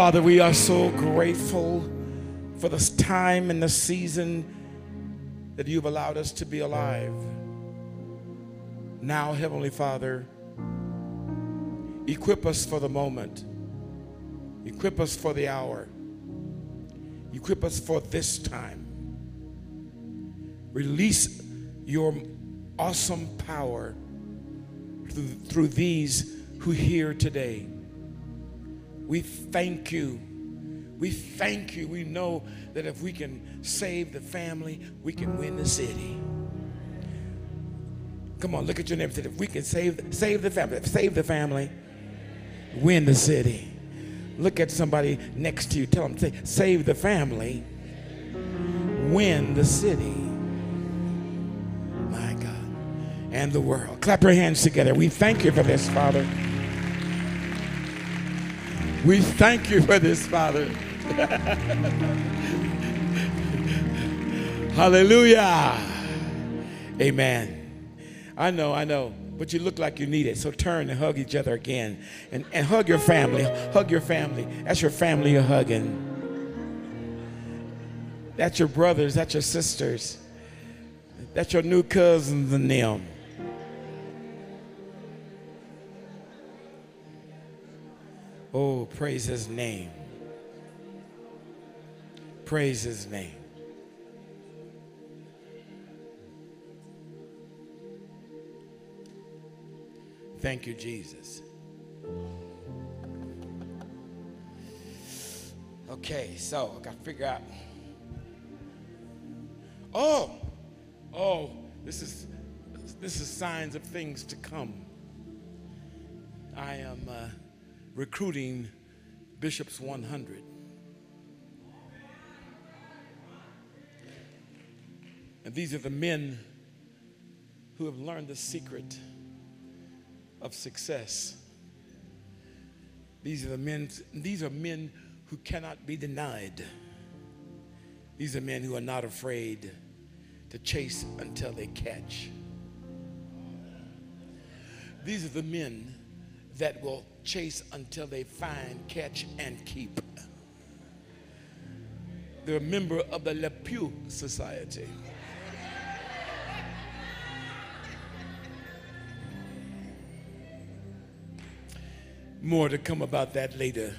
Father, we are so grateful for this time and the season that you've allowed us to be alive. Now, Heavenly Father, equip us for the moment, equip us for the hour, equip us for this time. Release your awesome power through, through these who hear today. We thank you. We thank you. We know that if we can save the family, we can win the city. Come on, look at your neighbor. If we can save, save the family, save the family, win the city. Look at somebody next to you. Tell them, say, save the family, win the city. My God. And the world. Clap your hands together. We thank you for this, Father. We thank you for this, Father. Hallelujah. Amen. I know, I know, but you look like you need it. So turn and hug each other again. And, and hug your family. Hug your family. That's your family you're hugging. That's your brothers. That's your sisters. That's your new cousins and them. Oh, praise his name. Praise his name. Thank you, Jesus. Okay, so I got to figure out. Oh, oh, this is this is signs of things to come. I am uh, recruiting Bishops 100. And these are the men who have learned the secret of success. These are the men, these are men who cannot be denied. These are men who are not afraid to chase until they catch. These are the men that will chase until they find, catch, and keep. They're a member of the Le Pew Society. More to come about that later.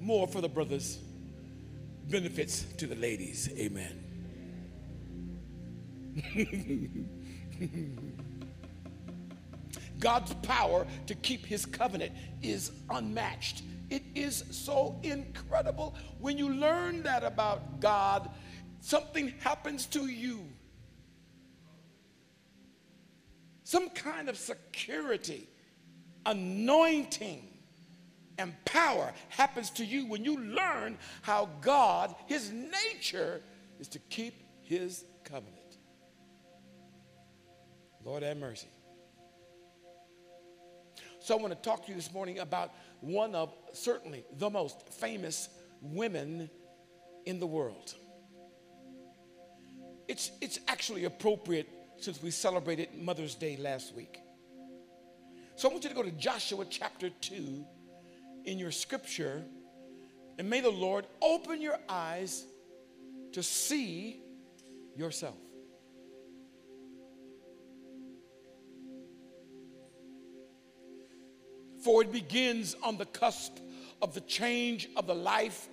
More for the brothers, benefits to the ladies. Amen. God's power to keep his covenant is unmatched. It is so incredible. When you learn that about God, something happens to you. Some kind of security anointing and power happens to you when you learn how God, his nature, is to keep his covenant. Lord have mercy. So I want to talk to you this morning about one of certainly the most famous women in the world. It's, it's actually appropriate since we celebrated Mother's Day last week. So I want you to go to Joshua chapter 2 in your scripture, and may the Lord open your eyes to see yourself. For it begins on the cusp of the change of the life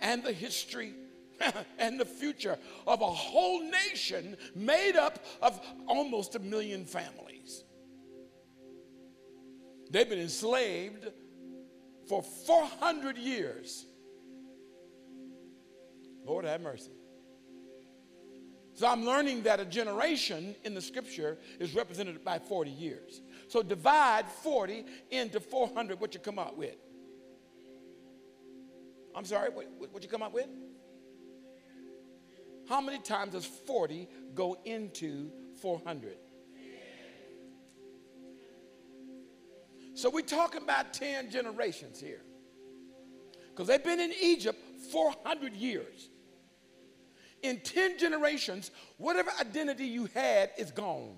and the history and the future of a whole nation made up of almost a million families. They've been enslaved for 400 years. Lord have mercy. So I'm learning that a generation in the scripture is represented by 40 years. So divide 40 into 400, what you come out with? I'm sorry, what, what you come out with? How many times does 40 go into 400? So we're talking about 10 generations here. Because they've been in Egypt 400 years. In 10 generations, whatever identity you had is gone.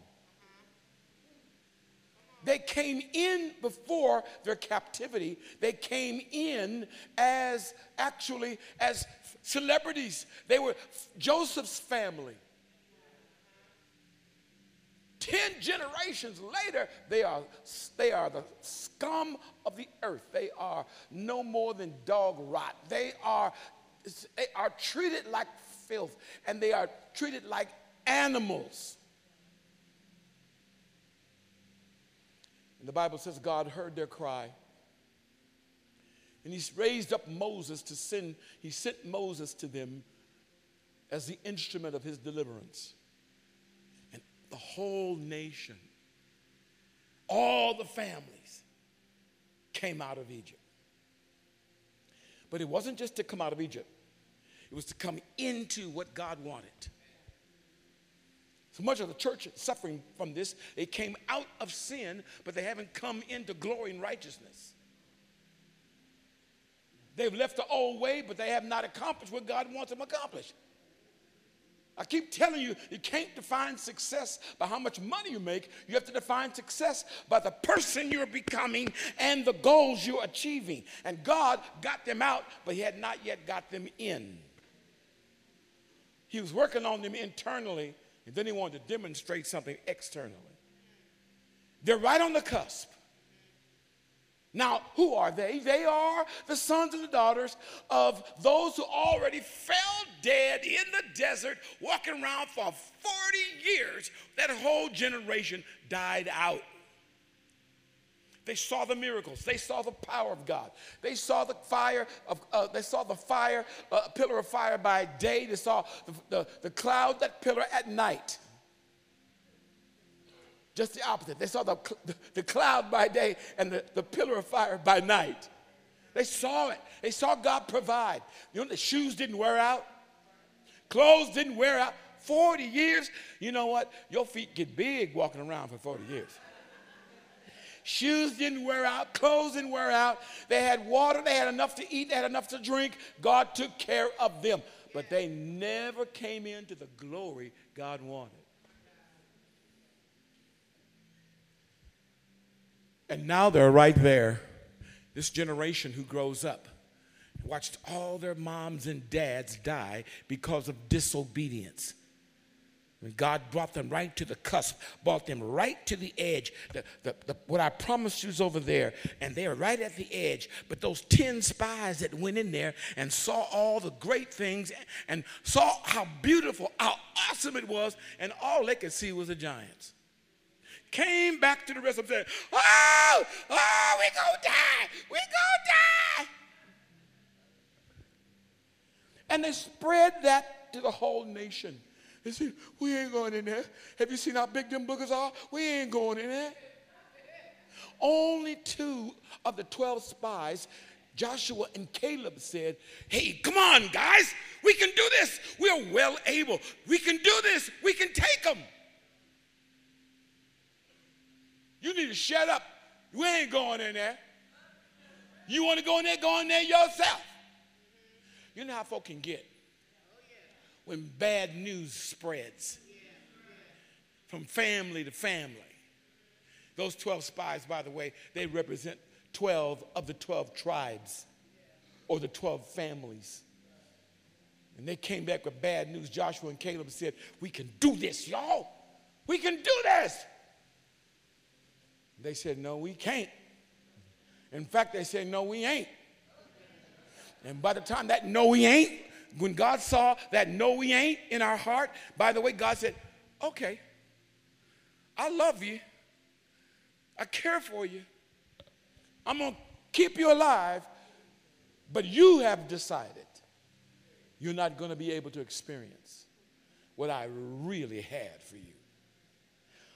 they came in before their captivity. They came in as actually as celebrities. They were Joseph's family. Ten generations later, they are, they are the scum of the earth. They are no more than dog rot. They are, they are treated like filth and they are treated like animals. And the Bible says God heard their cry. And he raised up Moses to send, he sent Moses to them as the instrument of his deliverance. And the whole nation, all the families came out of Egypt. But it wasn't just to come out of Egypt, it was to come into what God wanted. So much of the church is suffering from this. They came out of sin, but they haven't come into glory and righteousness. They've left the old way, but they have not accomplished what God wants them to accomplish. I keep telling you, you can't define success by how much money you make. You have to define success by the person you're becoming and the goals you're achieving. And God got them out, but He had not yet got them in. He was working on them internally, and then he wanted to demonstrate something externally. They're right on the cusp. Now, who are they? They are the sons and the daughters of those who already fell dead in the desert, walking around for 40 years. That whole generation died out. They saw the miracles. They saw the power of God. They saw the fire of. Uh, they saw the fire, uh, pillar of fire by day. They saw the, the, the cloud, that pillar at night. Just the opposite. They saw the, the cloud by day and the, the pillar of fire by night. They saw it. They saw God provide. You know, the shoes didn't wear out, clothes didn't wear out. 40 years, you know what? Your feet get big walking around for 40 years. Shoes didn't wear out, clothes didn't wear out. They had water, they had enough to eat, they had enough to drink. God took care of them. But they never came into the glory God wanted. And now they're right there. This generation who grows up watched all their moms and dads die because of disobedience. God brought them right to the cusp, brought them right to the edge. The, the, the, what I promised you is over there, and they are right at the edge. But those 10 spies that went in there and saw all the great things and saw how beautiful, how awesome it was, and all they could see was the giants. Came back to the rest of them said, Oh, oh, we're gonna die, We're gonna die. And they spread that to the whole nation. We ain't going in there. Have you seen how big them boogers are? We ain't going in there. Only two of the 12 spies, Joshua and Caleb, said, Hey, come on, guys. We can do this. We're well able. We can do this. We can take them. You need to shut up. We ain't going in there. You want to go in there? Go in there yourself. You know how folk can get when bad news spreads from family to family. Those 12 spies, by the way, they represent 12 of the 12 tribes or the 12 families. And they came back with bad news. Joshua and Caleb said, We can do this, y'all. We can do this. They said, No, we can't. In fact, they said, No, we ain't. And by the time that no, we ain't when God saw that no, we ain't in our heart, by the way, God said, okay, I love you. I care for you. I'm going to keep you alive, but you have decided you're not going to be able to experience what I really had for you.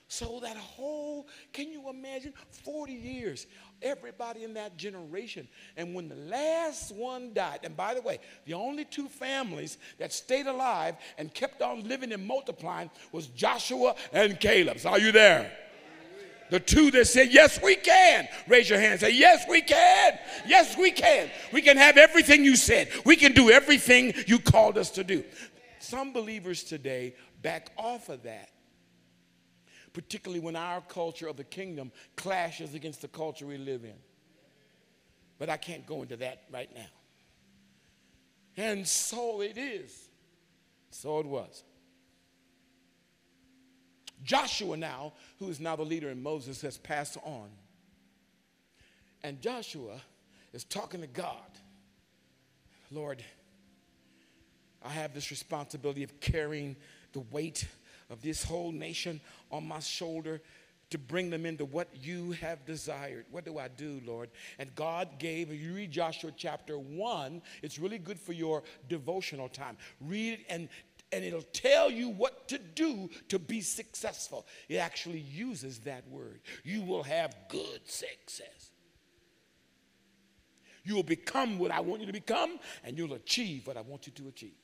So that whole, can you imagine? 40 years, everybody in that generation. And when the last one died, and by the way, the only two families that stayed alive and kept on living and multiplying was Joshua and Caleb. So are you there? The two that said, Yes, we can. Raise your hand. Say, Yes, we can. Yes, we can. We can have everything you said. We can do everything you called us to do. Some believers today back off of that particularly when our culture of the kingdom clashes against the culture we live in. But I can't go into that right now. And so it is. So it was. Joshua, now, who is now the leader in Moses, has passed on. And Joshua is talking to God Lord, I have this responsibility of carrying the weight of this whole nation on my shoulder to bring them into what you have desired. What do I do, Lord? And God gave, you read Joshua chapter 1, it's really good for your devotional time. Read it and and it'll tell you what to do to be successful. It actually uses that word. You will have good success. You will become what I want you to become, and you'll achieve what I want you to achieve.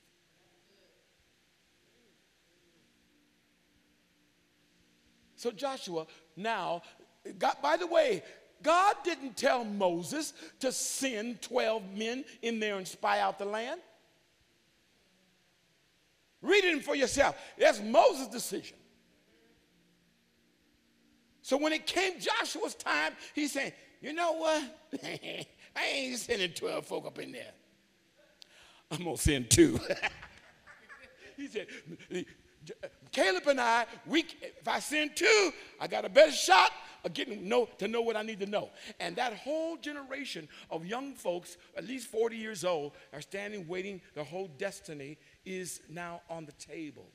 So, Joshua, now, God, by the way, God didn't tell Moses to send 12 men in there and spy out the land. Read it for yourself. That's Moses' decision. So when it came Joshua's time, he's saying, you know what? I ain't sending 12 folk up in there. I'm going to send two. he said, Uh, Caleb and I, we, if I send two, I got a better shot of getting know, to know what I need to know. And that whole generation of young folks, at least 40 years old, are standing waiting. Their whole destiny is now on the table.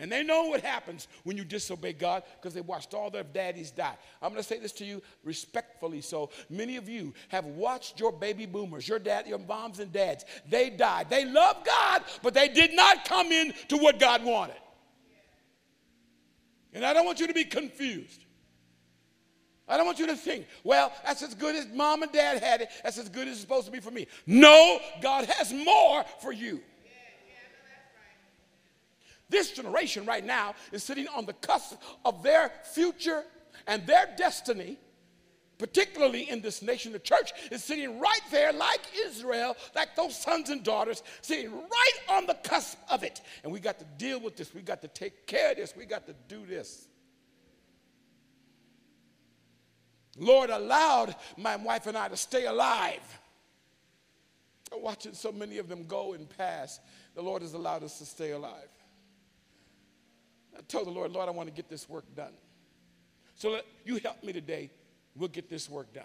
And they know what happens when you disobey God because they watched all their daddies die. I'm going to say this to you respectfully. So many of you have watched your baby boomers, your dad, your moms and dads. They died. They loved God, but they did not come in to what God wanted. And I don't want you to be confused. I don't want you to think, well, that's as good as mom and dad had it. That's as good as it's supposed to be for me. No, God has more for you. This generation right now is sitting on the cusp of their future and their destiny, particularly in this nation. The church is sitting right there, like Israel, like those sons and daughters, sitting right on the cusp of it. And we got to deal with this. We got to take care of this. We got to do this. Lord allowed my wife and I to stay alive. Watching so many of them go and pass, the Lord has allowed us to stay alive. I told the Lord, Lord, I want to get this work done. So let, you help me today. We'll get this work done.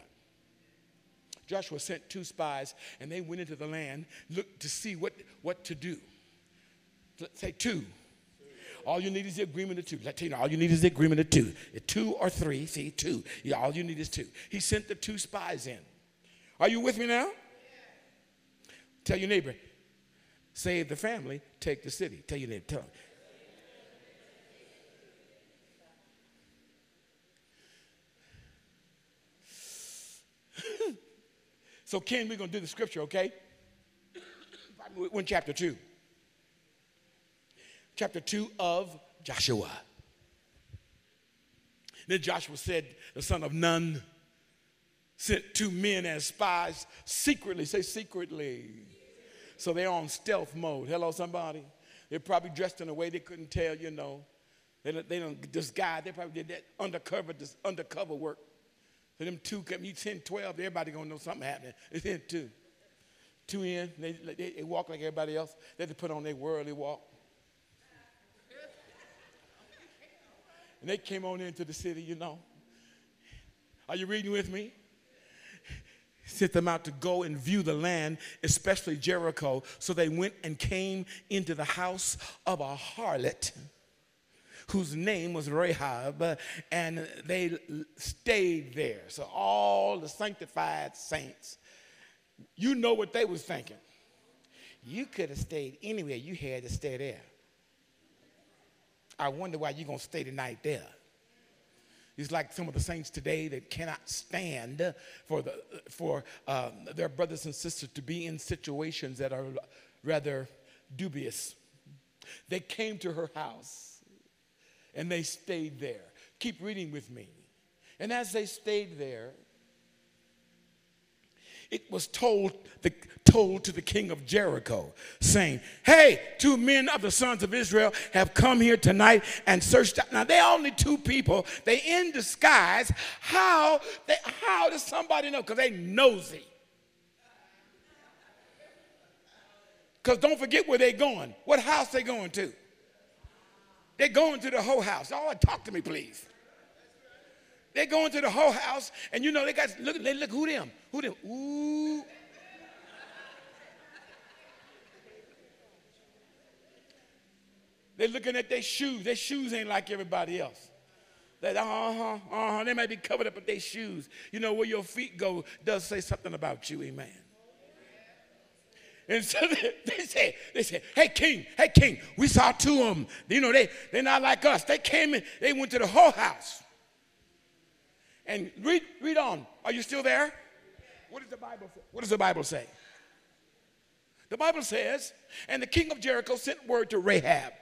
Joshua sent two spies, and they went into the land, looked to see what, what to do. Let's say two. All you need is the agreement of two. You, all you need is the agreement of two. Two or three, see, two. Yeah, all you need is two. He sent the two spies in. Are you with me now? Tell your neighbor, save the family, take the city. Tell your neighbor, tell them, So, Ken, we're going to do the scripture, okay? We're in chapter 2. Chapter 2 of Joshua. Then Joshua said, the son of Nun, sent two men as spies secretly. Say secretly. So they're on stealth mode. Hello, somebody. They're probably dressed in a way they couldn't tell, you know. They, they don't disguise. They probably did that undercover, this undercover work. So them two come, you send 12, everybody gonna know something happening. They send two. Two in, they, they, they walk like everybody else. They have to put on their worldly walk. And they came on into the city, you know. Are you reading with me? Sent them out to go and view the land, especially Jericho. So they went and came into the house of a harlot whose name was Rahab, and they stayed there. So all the sanctified saints, you know what they was thinking. You could have stayed anywhere. You had to stay there. I wonder why you're going to stay tonight there. It's like some of the saints today that cannot stand for, the, for um, their brothers and sisters to be in situations that are rather dubious. They came to her house and they stayed there. Keep reading with me. And as they stayed there, it was told the, told to the king of Jericho, saying, Hey, two men of the sons of Israel have come here tonight and searched out. Now, they're only two people. They in disguise. How, they, how does somebody know? Because they nosy. Because don't forget where they're going. What house they going to? They're going to the whole house. Oh, talk to me, please. They're going to the whole house, and you know they got look. They look who them? Who them? Ooh. They're looking at their shoes. Their shoes ain't like everybody else. That uh-huh, uh-huh. They might be covered up with their shoes. You know where your feet go does say something about you, amen. And so they, they they say, hey king, hey king, we saw two of them. You know, they, they're not like us. They came in, they went to the whole house. And read, read on. Are you still there? What does the Bible say? What does the Bible say? The Bible says, and the king of Jericho sent word to Rahab.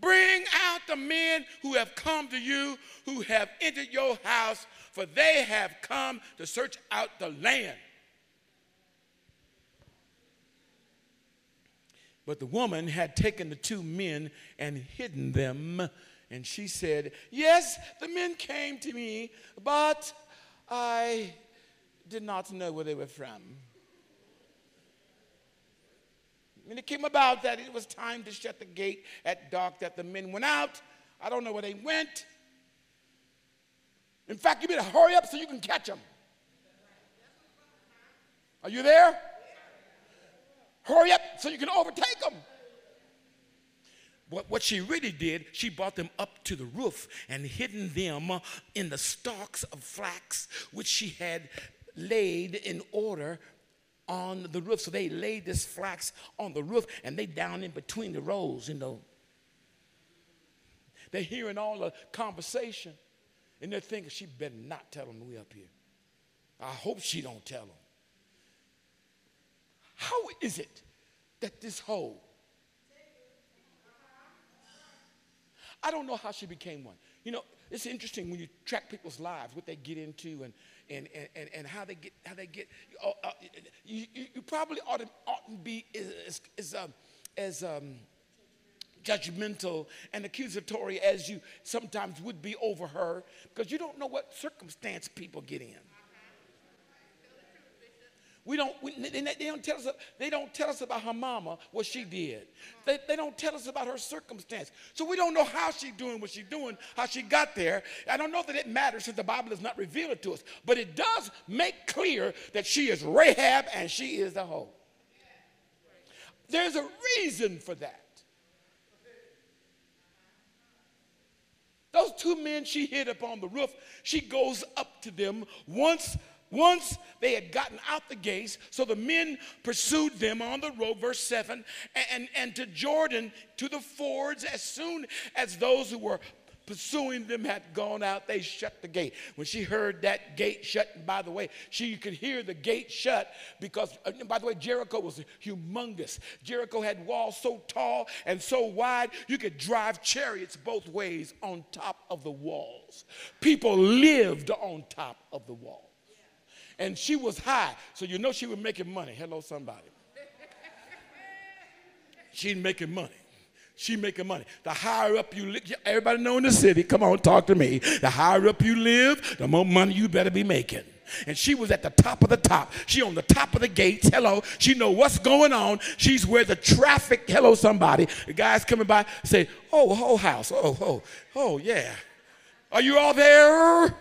Bring out the men who have come to you, who have entered your house, for they have come to search out the land. But the woman had taken the two men and hidden them. And she said, Yes, the men came to me, but I did not know where they were from. And it came about that it was time to shut the gate at dark, that the men went out. I don't know where they went. In fact, you better hurry up so you can catch them. Are you there? Hurry up so you can overtake them. What, what she really did, she brought them up to the roof and hidden them in the stalks of flax which she had laid in order on the roof. So they laid this flax on the roof and they down in between the rows, you know. They're hearing all the conversation and they're thinking, she better not tell them we up here. I hope she don't tell them. How is it that this hoe, I don't know how she became one. You know, it's interesting when you track people's lives, what they get into and, and, and, and how they get, how they get, uh, you, you, probably ought to, oughtn't be as, as, um, as um, judgmental and accusatory as you sometimes would be over her because you don't know what circumstance people get in. We don't, we, they, don't tell us, they don't tell us about her mama, what she did. They, they don't tell us about her circumstance. So we don't know how she's doing what she's doing, how she got there. I don't know that it matters since the Bible does not reveal it to us. But it does make clear that she is Rahab and she is the hoe. There's a reason for that. Those two men she hid up on the roof, she goes up to them once once they had gotten out the gates, so the men pursued them on the road, verse 7, and, and to Jordan, to the fords, as soon as those who were pursuing them had gone out, they shut the gate. When she heard that gate shut, and by the way, she could hear the gate shut because, uh, by the way, Jericho was humongous. Jericho had walls so tall and so wide, you could drive chariots both ways on top of the walls. People lived on top of the walls and she was high. So you know she was making money. Hello, somebody. She's making money. She making money. The higher up you live, everybody know in the city, come on, talk to me. The higher up you live, the more money you better be making. And she was at the top of the top. She on the top of the gates. Hello. She know what's going on. She's where the traffic, hello, somebody. The guys coming by say, oh, whole house. Oh, oh, oh, yeah. Are you all there?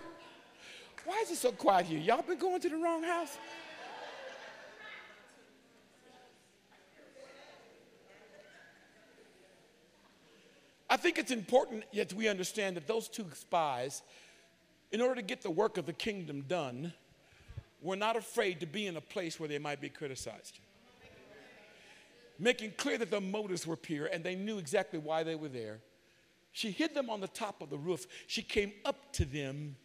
Why is it so quiet here? Y'all been going to the wrong house? I think it's important yet we understand that those two spies, in order to get the work of the kingdom done, were not afraid to be in a place where they might be criticized. Making clear that their motives were pure and they knew exactly why they were there. She hid them on the top of the roof. She came up to them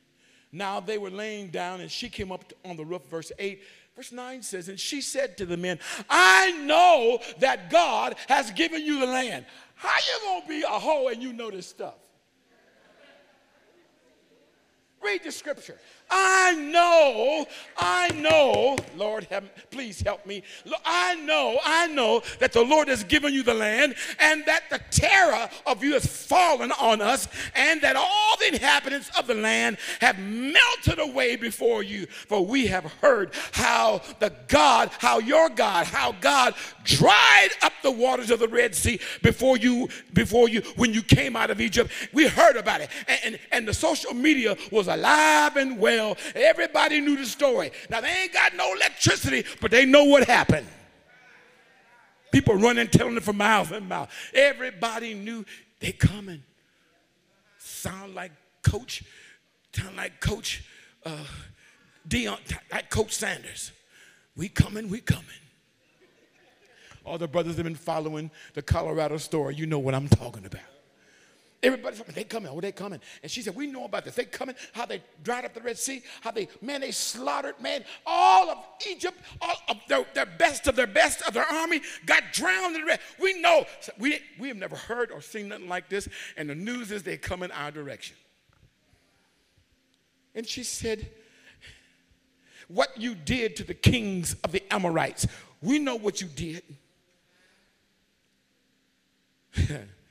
now they were laying down, and she came up on the roof, verse 8. Verse 9 says, And she said to the men, I know that God has given you the land. How you gonna be a hoe and you know this stuff? Read the scripture. I know, I know, Lord, have, please help me. I know, I know that the Lord has given you the land and that the terror of you has fallen on us and that all the inhabitants of the land have melted away before you. For we have heard how the God, how your God, how God dried up the waters of the Red Sea before you, before you, when you came out of Egypt. We heard about it. And, and, and the social media was alive and well Everybody knew the story. Now, they ain't got no electricity, but they know what happened. People running, telling it from mouth and mouth. Everybody knew they coming. Sound like Coach, sound like Coach uh, Deion, like Coach Sanders. We coming, we coming. All the brothers have been following the Colorado story. You know what I'm talking about. Everybody's coming. They coming. Oh, they coming. And she said, we know about this. They coming, how they dried up the Red Sea, how they, man, they slaughtered, man, all of Egypt, all of their, their best of their best of their army got drowned in the Red. We know. We, we have never heard or seen nothing like this. And the news is they come in our direction. And she said, what you did to the kings of the Amorites, we know what you did.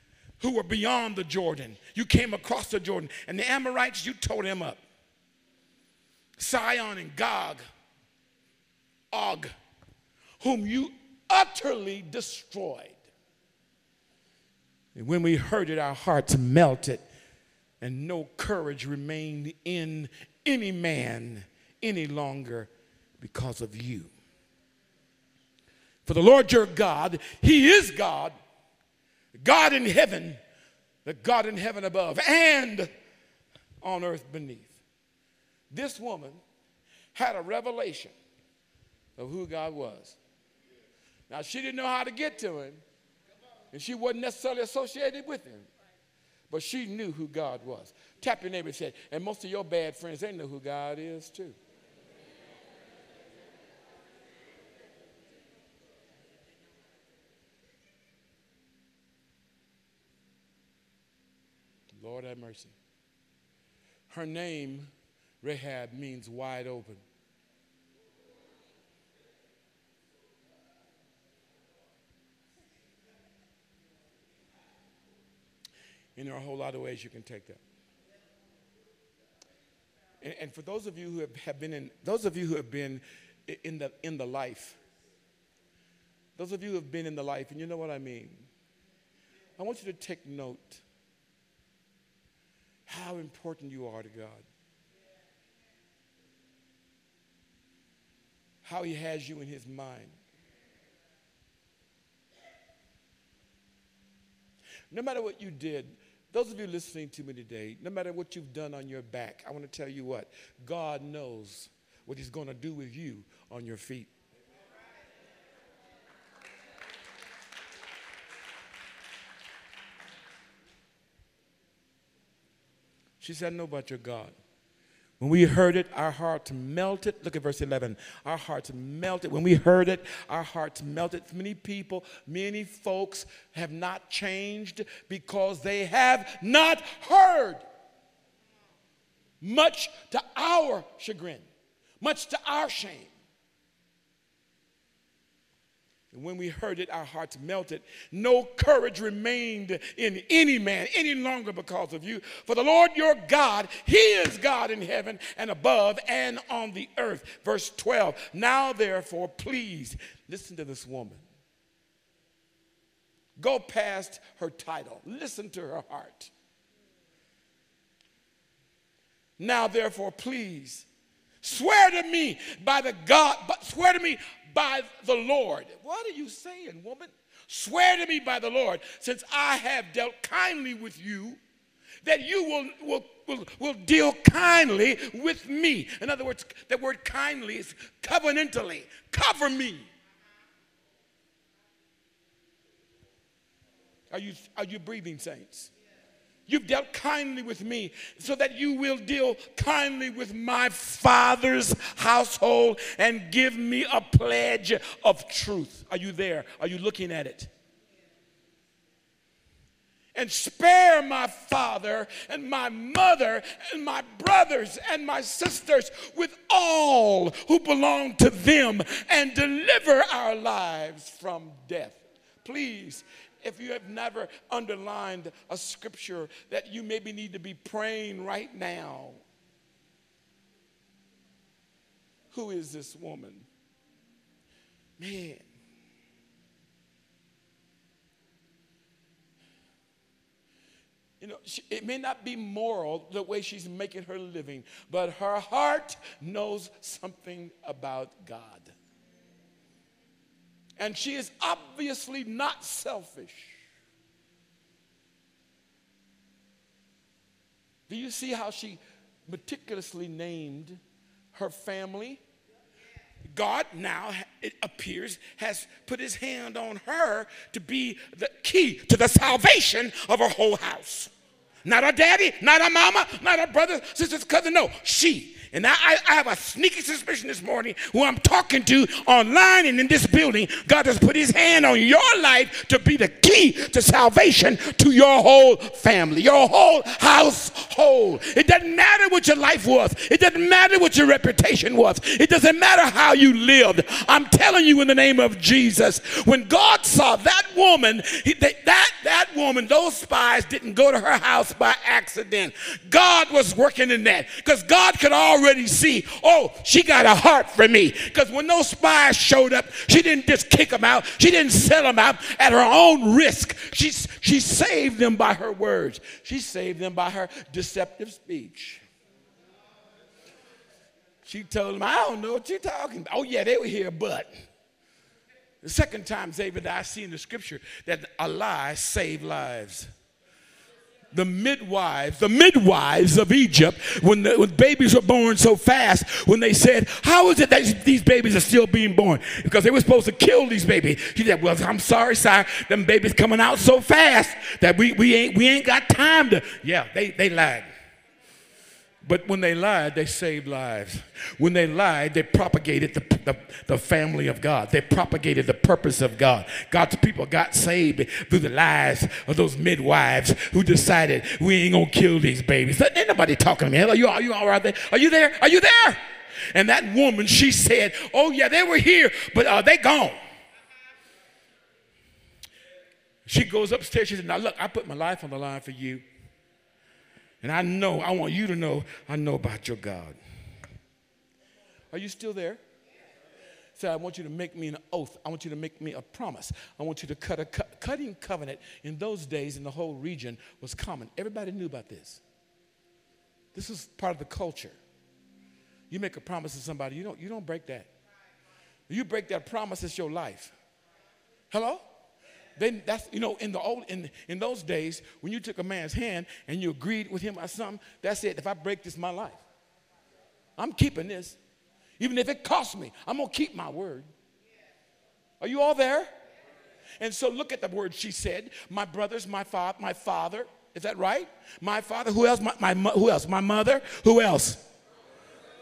who were beyond the Jordan. You came across the Jordan. And the Amorites, you tore them up. Sihon and Gog, Og, whom you utterly destroyed. And when we heard it, our hearts melted, and no courage remained in any man any longer because of you. For the Lord your God, He is God, God in heaven, the God in heaven above, and on earth beneath. This woman had a revelation of who God was. Now, she didn't know how to get to him, and she wasn't necessarily associated with him, but she knew who God was. Tap your neighbor and say, and most of your bad friends, they know who God is too. Lord have mercy. Her name, Rahab, means wide open. And there are a whole lot of ways you can take that. And, and, for those of you who have, have been in, those of you who have been in the, in the life, those of you who have been in the life, and you know what I mean, I want you to take note how important you are to God. How He has you in His mind. No matter what you did, those of you listening to me today, no matter what you've done on your back, I want to tell you what God knows what He's going to do with you on your feet. She said, I know about your God. When we heard it, our hearts melted. Look at verse 11. Our hearts melted. When we heard it, our hearts melted. Many people, many folks have not changed because they have not heard. Much to our chagrin, much to our shame. And when we heard it, our hearts melted. No courage remained in any man any longer because of you. For the Lord your God, He is God in heaven and above and on the earth. Verse 12. Now, therefore, please listen to this woman. Go past her title, listen to her heart. Now, therefore, please swear to me by the God, but swear to me by the Lord. What are you saying, woman? Swear to me by the Lord, since I have dealt kindly with you, that you will, will, will, will deal kindly with me. In other words, the word kindly is covenantally. Cover me. Are you, are you breathing, saints? You've dealt kindly with me so that you will deal kindly with my father's household and give me a pledge of truth. Are you there? Are you looking at it? and spare my father and my mother and my brothers and my sisters with all who belong to them and deliver our lives from death. Please, if you have never underlined a scripture that you maybe need to be praying right now, who is this woman? Man. You know, she, it may not be moral the way she's making her living, but her heart knows something about God. And she is obviously not selfish. Do you see how she meticulously named her family? God now, it appears, has put his hand on her to be the key to the salvation of her whole house. Not her daddy, not her mama, not her brother, sisters, cousin. No, she. And I, I, have a sneaky suspicion this morning who I'm talking to online and in this building, God has put his hand on your life to be the key to salvation to your whole family, your whole household. It doesn't matter what your life was. It doesn't matter what your reputation was. It doesn't matter how you lived. I'm telling you in the name of Jesus, when God saw that woman, he, that, that woman, those spies didn't go to her house by accident. God was working in that because God could already already see, oh, she got a heart for me. Because when those spies showed up, she didn't just kick them out, she didn't sell them out at her own risk. She, she saved them by her words, she saved them by her deceptive speech. She told them, I don't know what you're talking about. Oh, yeah, they were here, but. The second time, David, I see in the scripture that a lie saved lives the midwives, the midwives of Egypt, when, the, when babies were born so fast, when they said, How is it that these babies are still being born? Because they were supposed to kill these babies. He said, Well, I'm sorry, sir. Them babies coming out so fast that we, we, ain't, we ain't got time to. Yeah, they, they lied. But when they lied, they saved lives. When they lied, they propagated the, the, the, family of God. They propagated the purpose of God. God's people got saved through the lies of those midwives who decided we ain't gonna kill these babies. Ain't nobody talking to me. Are you, are you all right there? Are you there? Are you there? And that woman, she said, Oh, yeah, they were here, but are they gone? She goes upstairs. She said, Now look, I put my life on the line for you. And I know, I want you to know, I know about your God. Are you still there? Say, I want you to make me an oath. I want you to make me a promise. I want you to cut a cu- cutting covenant. In those days, in the whole region, was common. Everybody knew about this. This is part of the culture. You make a promise to somebody, you don't, you don't break that. You break that promise, it's your life. Hello? Then that's you know in the old in in those days when you took a man's hand and you agreed with him on something, that's it. If I break this, my life. I'm keeping this, even if it costs me. I'm gonna keep my word. Are you all there? And so look at the word she said. My brothers, my father, my father. Is that right? My father. Who else? My, my who else? My mother. Who else?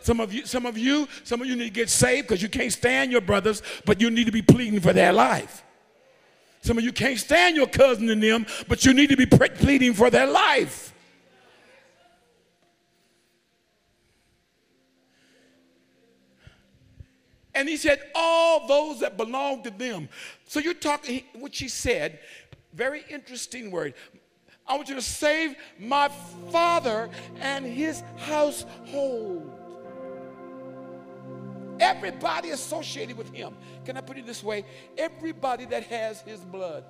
Some of you, some of you, some of you need to get saved because you can't stand your brothers, but you need to be pleading for their life. Some of you can't stand your cousin and them, but you need to be pleading for their life. And he said, all those that belong to them. So you're talking, what she said, very interesting word. I want you to save my father and his household. Everybody associated with him. Can I put it this way? Everybody that has his blood.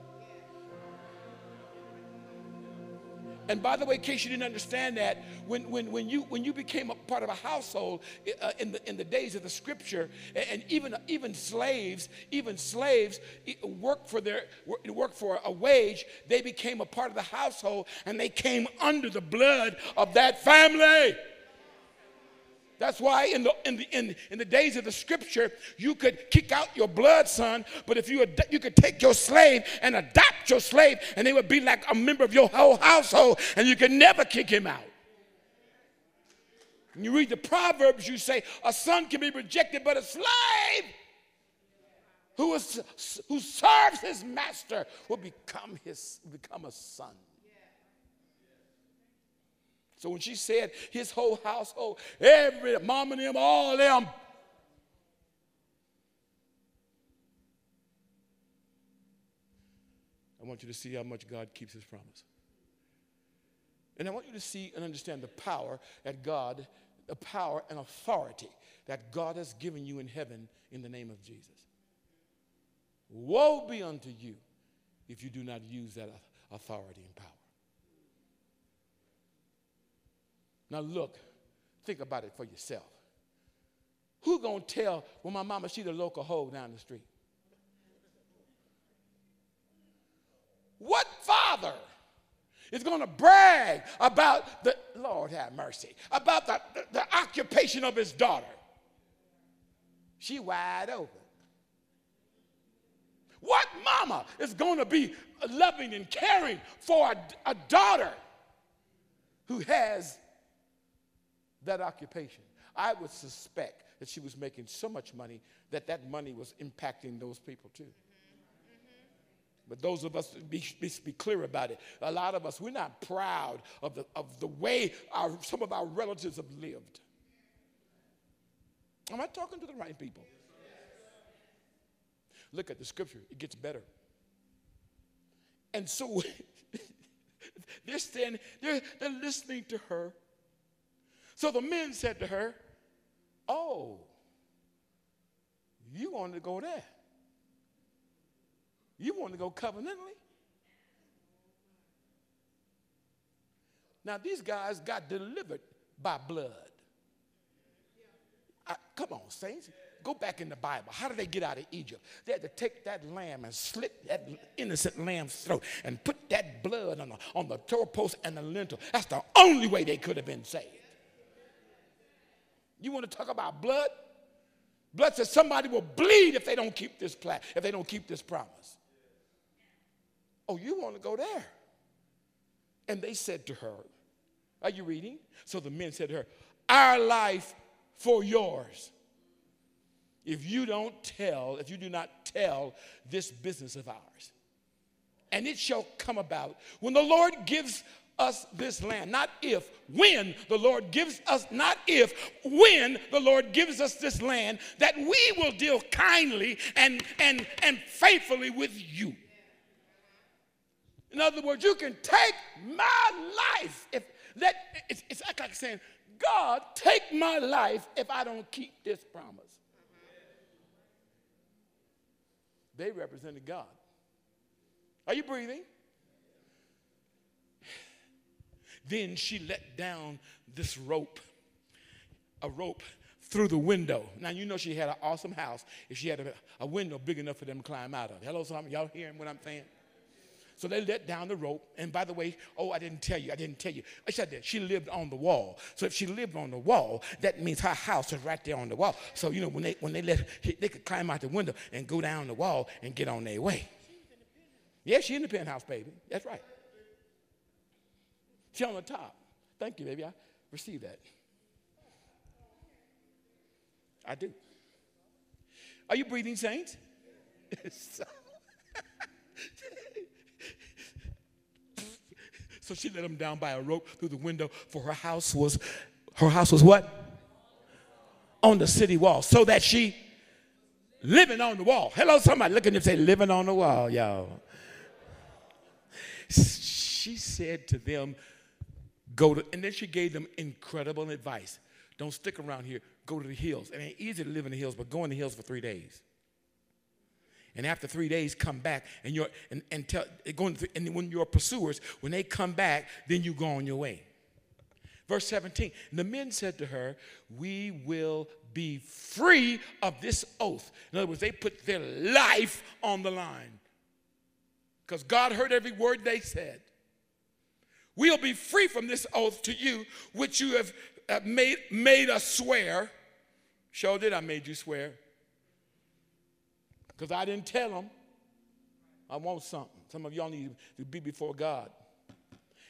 And by the way, in case you didn't understand that, when, when, when, you, when you became a part of a household uh, in, the, in the days of the scripture, and even, even slaves, even slaves work for, their, work for a wage, they became a part of the household and they came under the blood of that family. That's why in the, in, the, in, in the days of the scripture, you could kick out your blood son, but if you, ad- you could take your slave and adopt your slave, and they would be like a member of your whole household, and you could never kick him out. When you read the Proverbs, you say, a son can be rejected, but a slave who, is, who serves his master will become, his, become a son. So when she said his whole household, every mom and them, all them, I want you to see how much God keeps his promise. And I want you to see and understand the power that God, the power and authority that God has given you in heaven in the name of Jesus. Woe be unto you if you do not use that authority and power. Now look, think about it for yourself. Who gonna tell when my mama see the local hoe down the street? What father is to brag about the, Lord have mercy, about the, the, the occupation of his daughter? She wide open. What mama is going to be loving and caring for a, a daughter who has that occupation? I would suspect that she was making so much money that that money was impacting those people too. But those of us, be, be, be, clear about it. A lot of us, we're not proud of the, of the way our, some of our relatives have lived. Am I talking to the right people? Look at the scripture, it gets better. And so they're standing, they're, they're listening to her. So the men said to her, Oh, you want to go there? You want to go covenantally? Now, these guys got delivered by blood. I, come on, saints. Go back in the Bible. How did they get out of Egypt? They had to take that lamb and slit that innocent lamb's throat and put that blood on the, on the doorpost and the lintel. That's the only way they could have been saved. You want to talk about blood? Blood says somebody will bleed if they don't keep this plan, if they don't keep this promise. Oh, you want to go there? And they said to her, Are you reading? So the men said to her, Our life for yours. If you don't tell, if you do not tell this business of ours, and it shall come about when the Lord gives us this land. Not if, when the Lord gives us, not if, when the Lord gives us this land, that we will deal kindly and, and, and faithfully with you. In other words, you can take my life if that it's, it's like saying, God, take my life if I don't keep this promise. They represented God. Are you breathing? Then she let down this rope, a rope through the window. Now, you know she had an awesome house if she had a, a window big enough for them to climb out of. Hello, somebody. Y'all hearing what I'm saying? So they let down the rope. And by the way, oh, I didn't tell you, I didn't tell you. I said that she lived on the wall. So if she lived on the wall, that means her house is right there on the wall. So, you know, when they, when they let, they could climb out the window and go down the wall and get on their way. Yeah, she in the penthouse, baby. That's right. On the top. Thank you, baby. I received that. I do. Are you breathing, saints? So she let him down by a rope through the window, for her house was, her house was what? On the city wall. So that she living on the wall. Hello, somebody look at say, living on the wall, y'all. She said to them, go to, and then she gave them incredible advice. Don't stick around here. Go to the hills. It ain't easy to live in the hills, but go in the hills for three days and after three days come back and you're and, and tell going through, and when your pursuers when they come back then you go on your way verse 17 the men said to her we will be free of this oath in other words they put their life on the line because god heard every word they said we'll be free from this oath to you which you have uh, made, made us swear. Show did i made you swear. Because I didn't tell them I want something. Some of y'all need to be before God.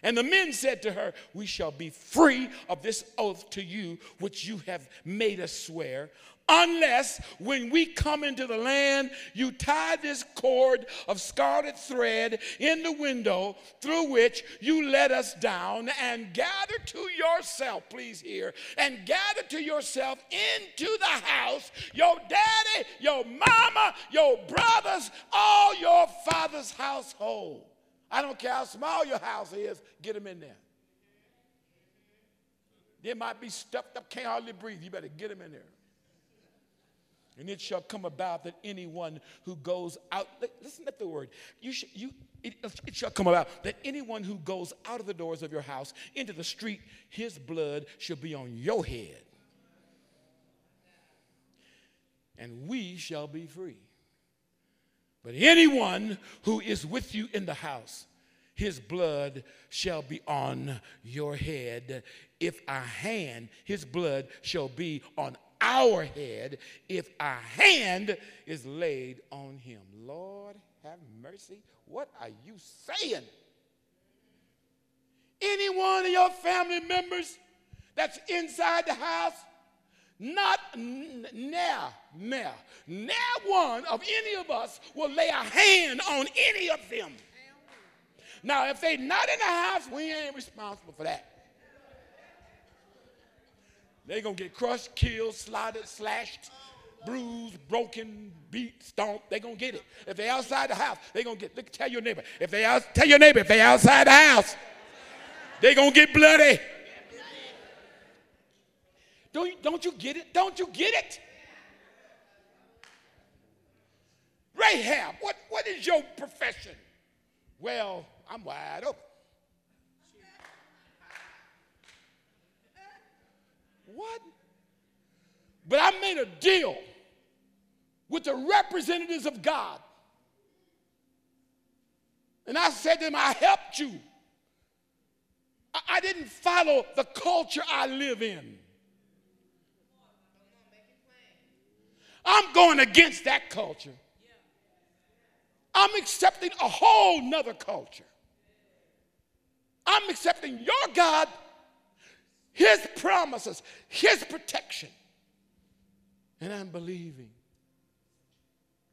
And the men said to her, We shall be free of this oath to you, which you have made us swear, unless when we come into the land, you tie this cord of scarlet thread in the window through which you let us down and gather to yourself, please hear, and gather to yourself into the house your daddy, your mama, your brothers, all your father's household. I don't care how small your house is, get them in there. They might be stuffed up, can't hardly breathe. You better get them in there. And it shall come about that anyone who goes out, listen to the word. You should, you, it, it, shall come about that anyone who goes out of the doors of your house into the street, his blood shall be on your head. And we shall be free. But anyone who is with you in the house, his blood shall be on your head. If our hand, his blood shall be on our head, if our hand is laid on him. Lord, have mercy. What are you saying? Any one of your family members that's inside the house not now, now, now one of any of us will lay a hand on any of them. Now, if they're not in the house, we ain't responsible for that. They're going to get crushed, killed, slaughtered, slashed, bruised, broken, beat, stomped. They're going to get it. If they're outside the house, they're going to get, tell your neighbor. If they out, tell your neighbor, if they're outside the house, they're going to get bloody. Don't you, don't you get it? Don't you get it? Rahab, what, what is your profession? Well, I'm wide open. What? But I made a deal with the representatives of God. And I said to them, I helped you. I didn't follow the culture I live in. I'm going against that culture. I'm accepting a whole nother culture. I'm accepting your God, His promises, His protection. And I'm believing.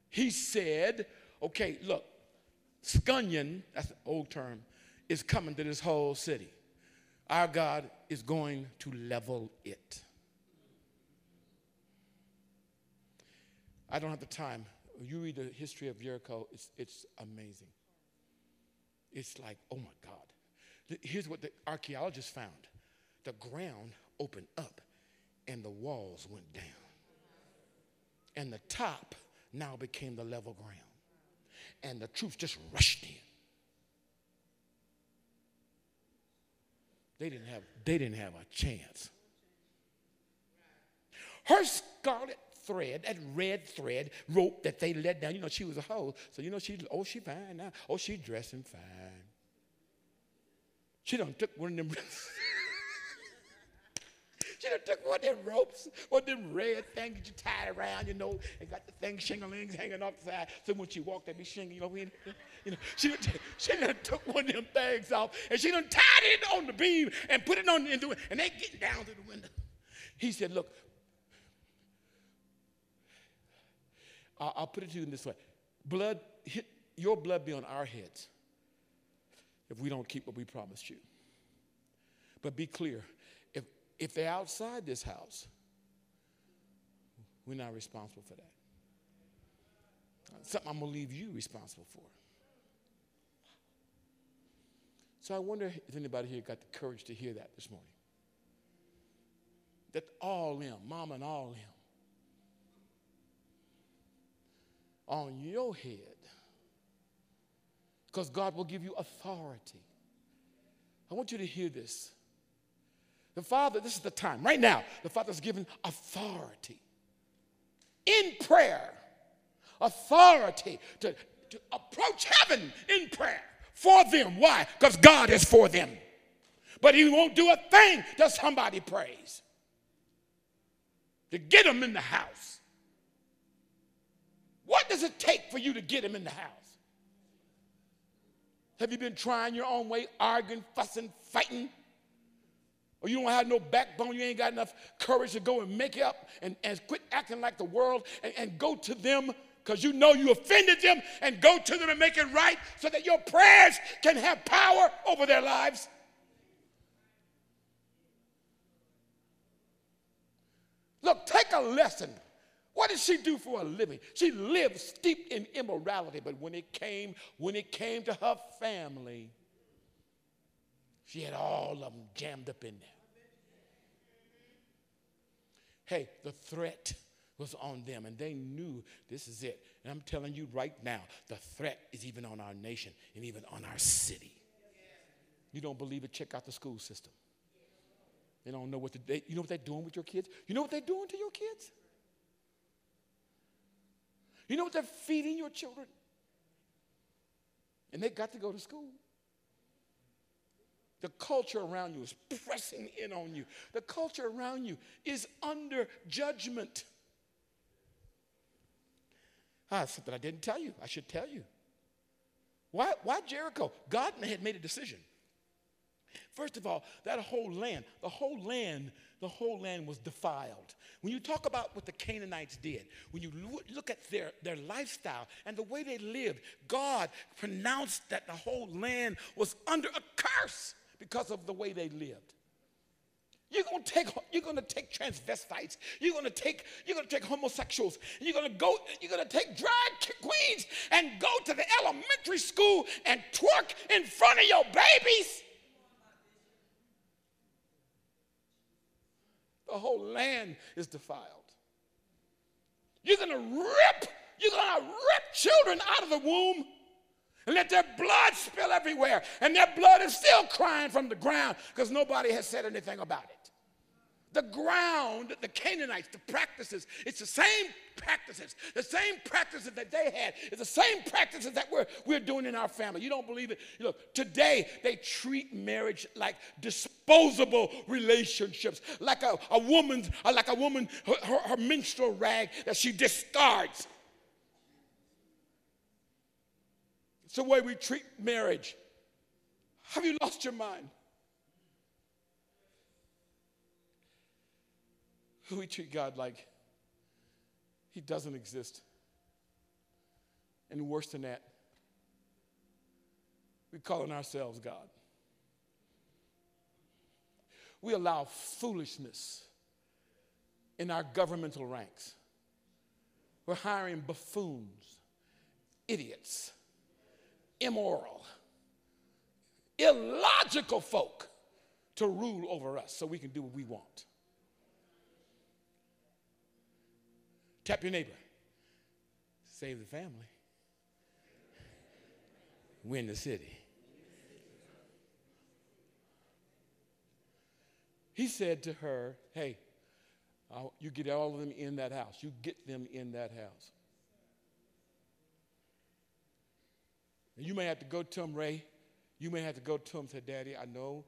He said, okay, look, scunion, that's an old term, is coming to this whole city. Our God is going to level it. I don't have the time. You read the history of Jericho, it's, it's amazing. It's like, oh my God. Here's what the archaeologists found the ground opened up and the walls went down. And the top now became the level ground. And the troops just rushed in. They didn't have, they didn't have a chance. Her scarlet thread, that red thread rope that they let down. You know, she was a hoe. So, you know, she, oh, she fine now. Oh, she dressing fine. She done took one of them. she done took one of them ropes, one of them red things that you tied around, you know, and got the thing shinglings hanging off the side. So when she walked, they be shingling, you know, you know, she, she done took one of them things off and she done tied it on the beam and put it on into it, and they getting down to the window. He said, look, I'll put it to you in this way blood, your blood be on our heads if we don't keep what we promised you. But be clear if, they're outside this house, we're not responsible for that. Something I'm going to leave you responsible for. So I wonder if anybody here got the courage to hear that this morning. That all them, mom and all them, on your head because God will give you authority. I want you to hear this. The Father, this is the time, right now, the Father's given authority in prayer, authority to, to approach heaven in prayer for them. Why? Because God is for them. But He won't do a thing till somebody prays to get them in the house. What does it take for you to get him in the house? Have you been trying your own way, arguing, fussing, fighting? Or you don't have no backbone, you ain't got enough courage to go and make it up and, and quit acting like the world and, and go to them because you know you offended them and go to them and make it right so that your prayers can have power over their lives. Look, take a lesson. What did she do for a living? She lived steeped in immorality, but when it came, when it came to her family, she had all of them jammed up in there. Hey, the threat was on them, and they knew this is it. And I'm telling you right now, the threat is even on our nation and even on our city. You don't believe it? Check out the school system. They don't know what to, they, you know what they're doing with your kids? You know what they're doing to your kids? You know what they're feeding your children? And they got to go to school. The culture around you is pressing in on you. The culture around you is under judgment. Ah, something I didn't tell you. I should tell you. Why, why Jericho? God had made a decision. First of all, that whole land, the whole land, the whole land was defiled. When you talk about what the Canaanites did, when you look at their, their lifestyle and the way they lived, God pronounced that the whole land was under a curse because of the way they lived. You're gonna take you're gonna take transvestites, you're gonna take you're gonna take homosexuals, you're gonna go, you're gonna take drag queens and go to the elementary school and twerk in front of your babies. The whole land is defiled. You're gonna rip, you're gonna rip children out of the womb and let their blood spill everywhere. And their blood is still crying from the ground because nobody has said anything about it. The ground, the Canaanites, the practices, it's the same practices. The same practices that they had It's the same practices that we're, we're doing in our family. You don't believe it? Look, today they treat marriage like disposable relationships, like a, a woman's, like a woman, her, her, her menstrual rag that she discards. It's the way we treat marriage. Have you lost your mind? We treat God like He doesn't exist. And worse than that, we're calling ourselves God. We allow foolishness in our governmental ranks. We're hiring buffoons, idiots, immoral, illogical folk to rule over us so we can do what we want. Tap your neighbor. Save the family. Win the city. He said to her, Hey, uh, you get all of them in that house. You get them in that house. And you may have to go to him, Ray. You may have to go to him and say, Daddy, I know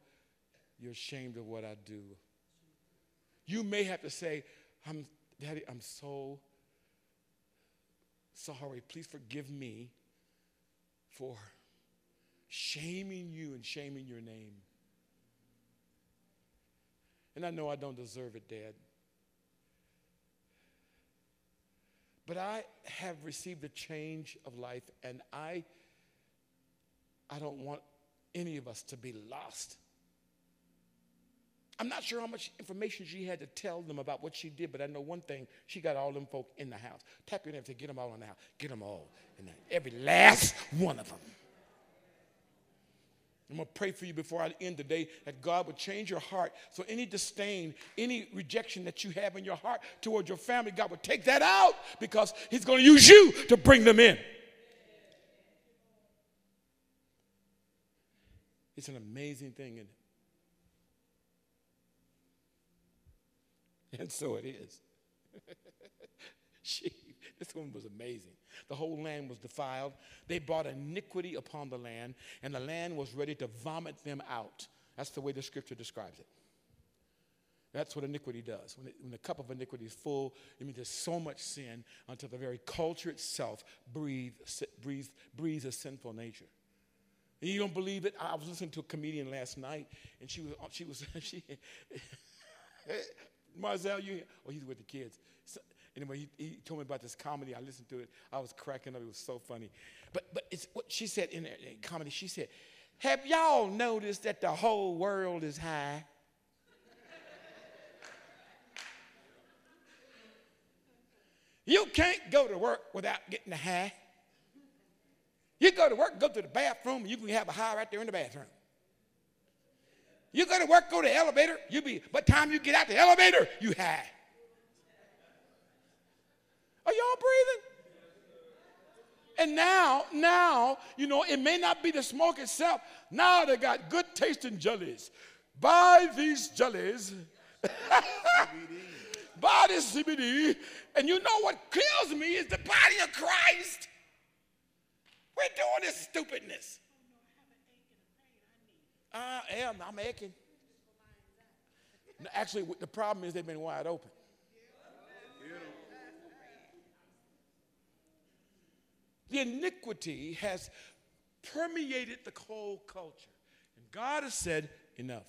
you're ashamed of what I do. You may have to say, I'm, Daddy, I'm so sorry. Please forgive me for shaming you and shaming your name. And I know I don't deserve it, Dad. But I have received a change of life, and I I don't want any of us to be lost. I'm not sure how much information she had to tell them about what she did, but I know one thing: she got all them folk in the house. Tap your name say, "Get them all in the house. Get them all in there. Every last one of them." I'm going to pray for you before I end today that God would change your heart. So, any disdain, any rejection that you have in your heart towards your family, God would take that out because He's going to use you to bring them in. It's an amazing thing, isn't it? And so it is. she, this woman was amazing. The whole land was defiled. They brought iniquity upon the land, and the land was ready to vomit them out. That's the way the scripture describes it. That's what iniquity does. When, it, when, the cup of iniquity is full, it means there's so much sin until the very culture itself breathes, breathes, breathes a sinful nature. And you don't believe it? I was listening to a comedian last night, and she was uh, she was she. Marzel, you? Oh, he's with the kids. So, anyway, he, he, told me about this comedy. I listened to it. I was cracking up. It was so funny. But but it's what she said in, in comedy. She said, "Have y'all noticed that the whole world is high?" You can't go to work without getting a high. You go to work, go to the bathroom, and you can have a high right there in the bathroom. You go to work, go to the elevator, you be, by the time you get out the elevator, you high. Are y'all breathing? And now, now, you know, it may not be the smoke itself. Now they got good tasting jellies. Buy these jellies. Buy this CBD. And you know what kills me is the body of Christ. We're doing this stupidness. I am. I'm aching. Actually, the problem is they've been wide open. The iniquity has permeated the whole culture. And God has said, enough.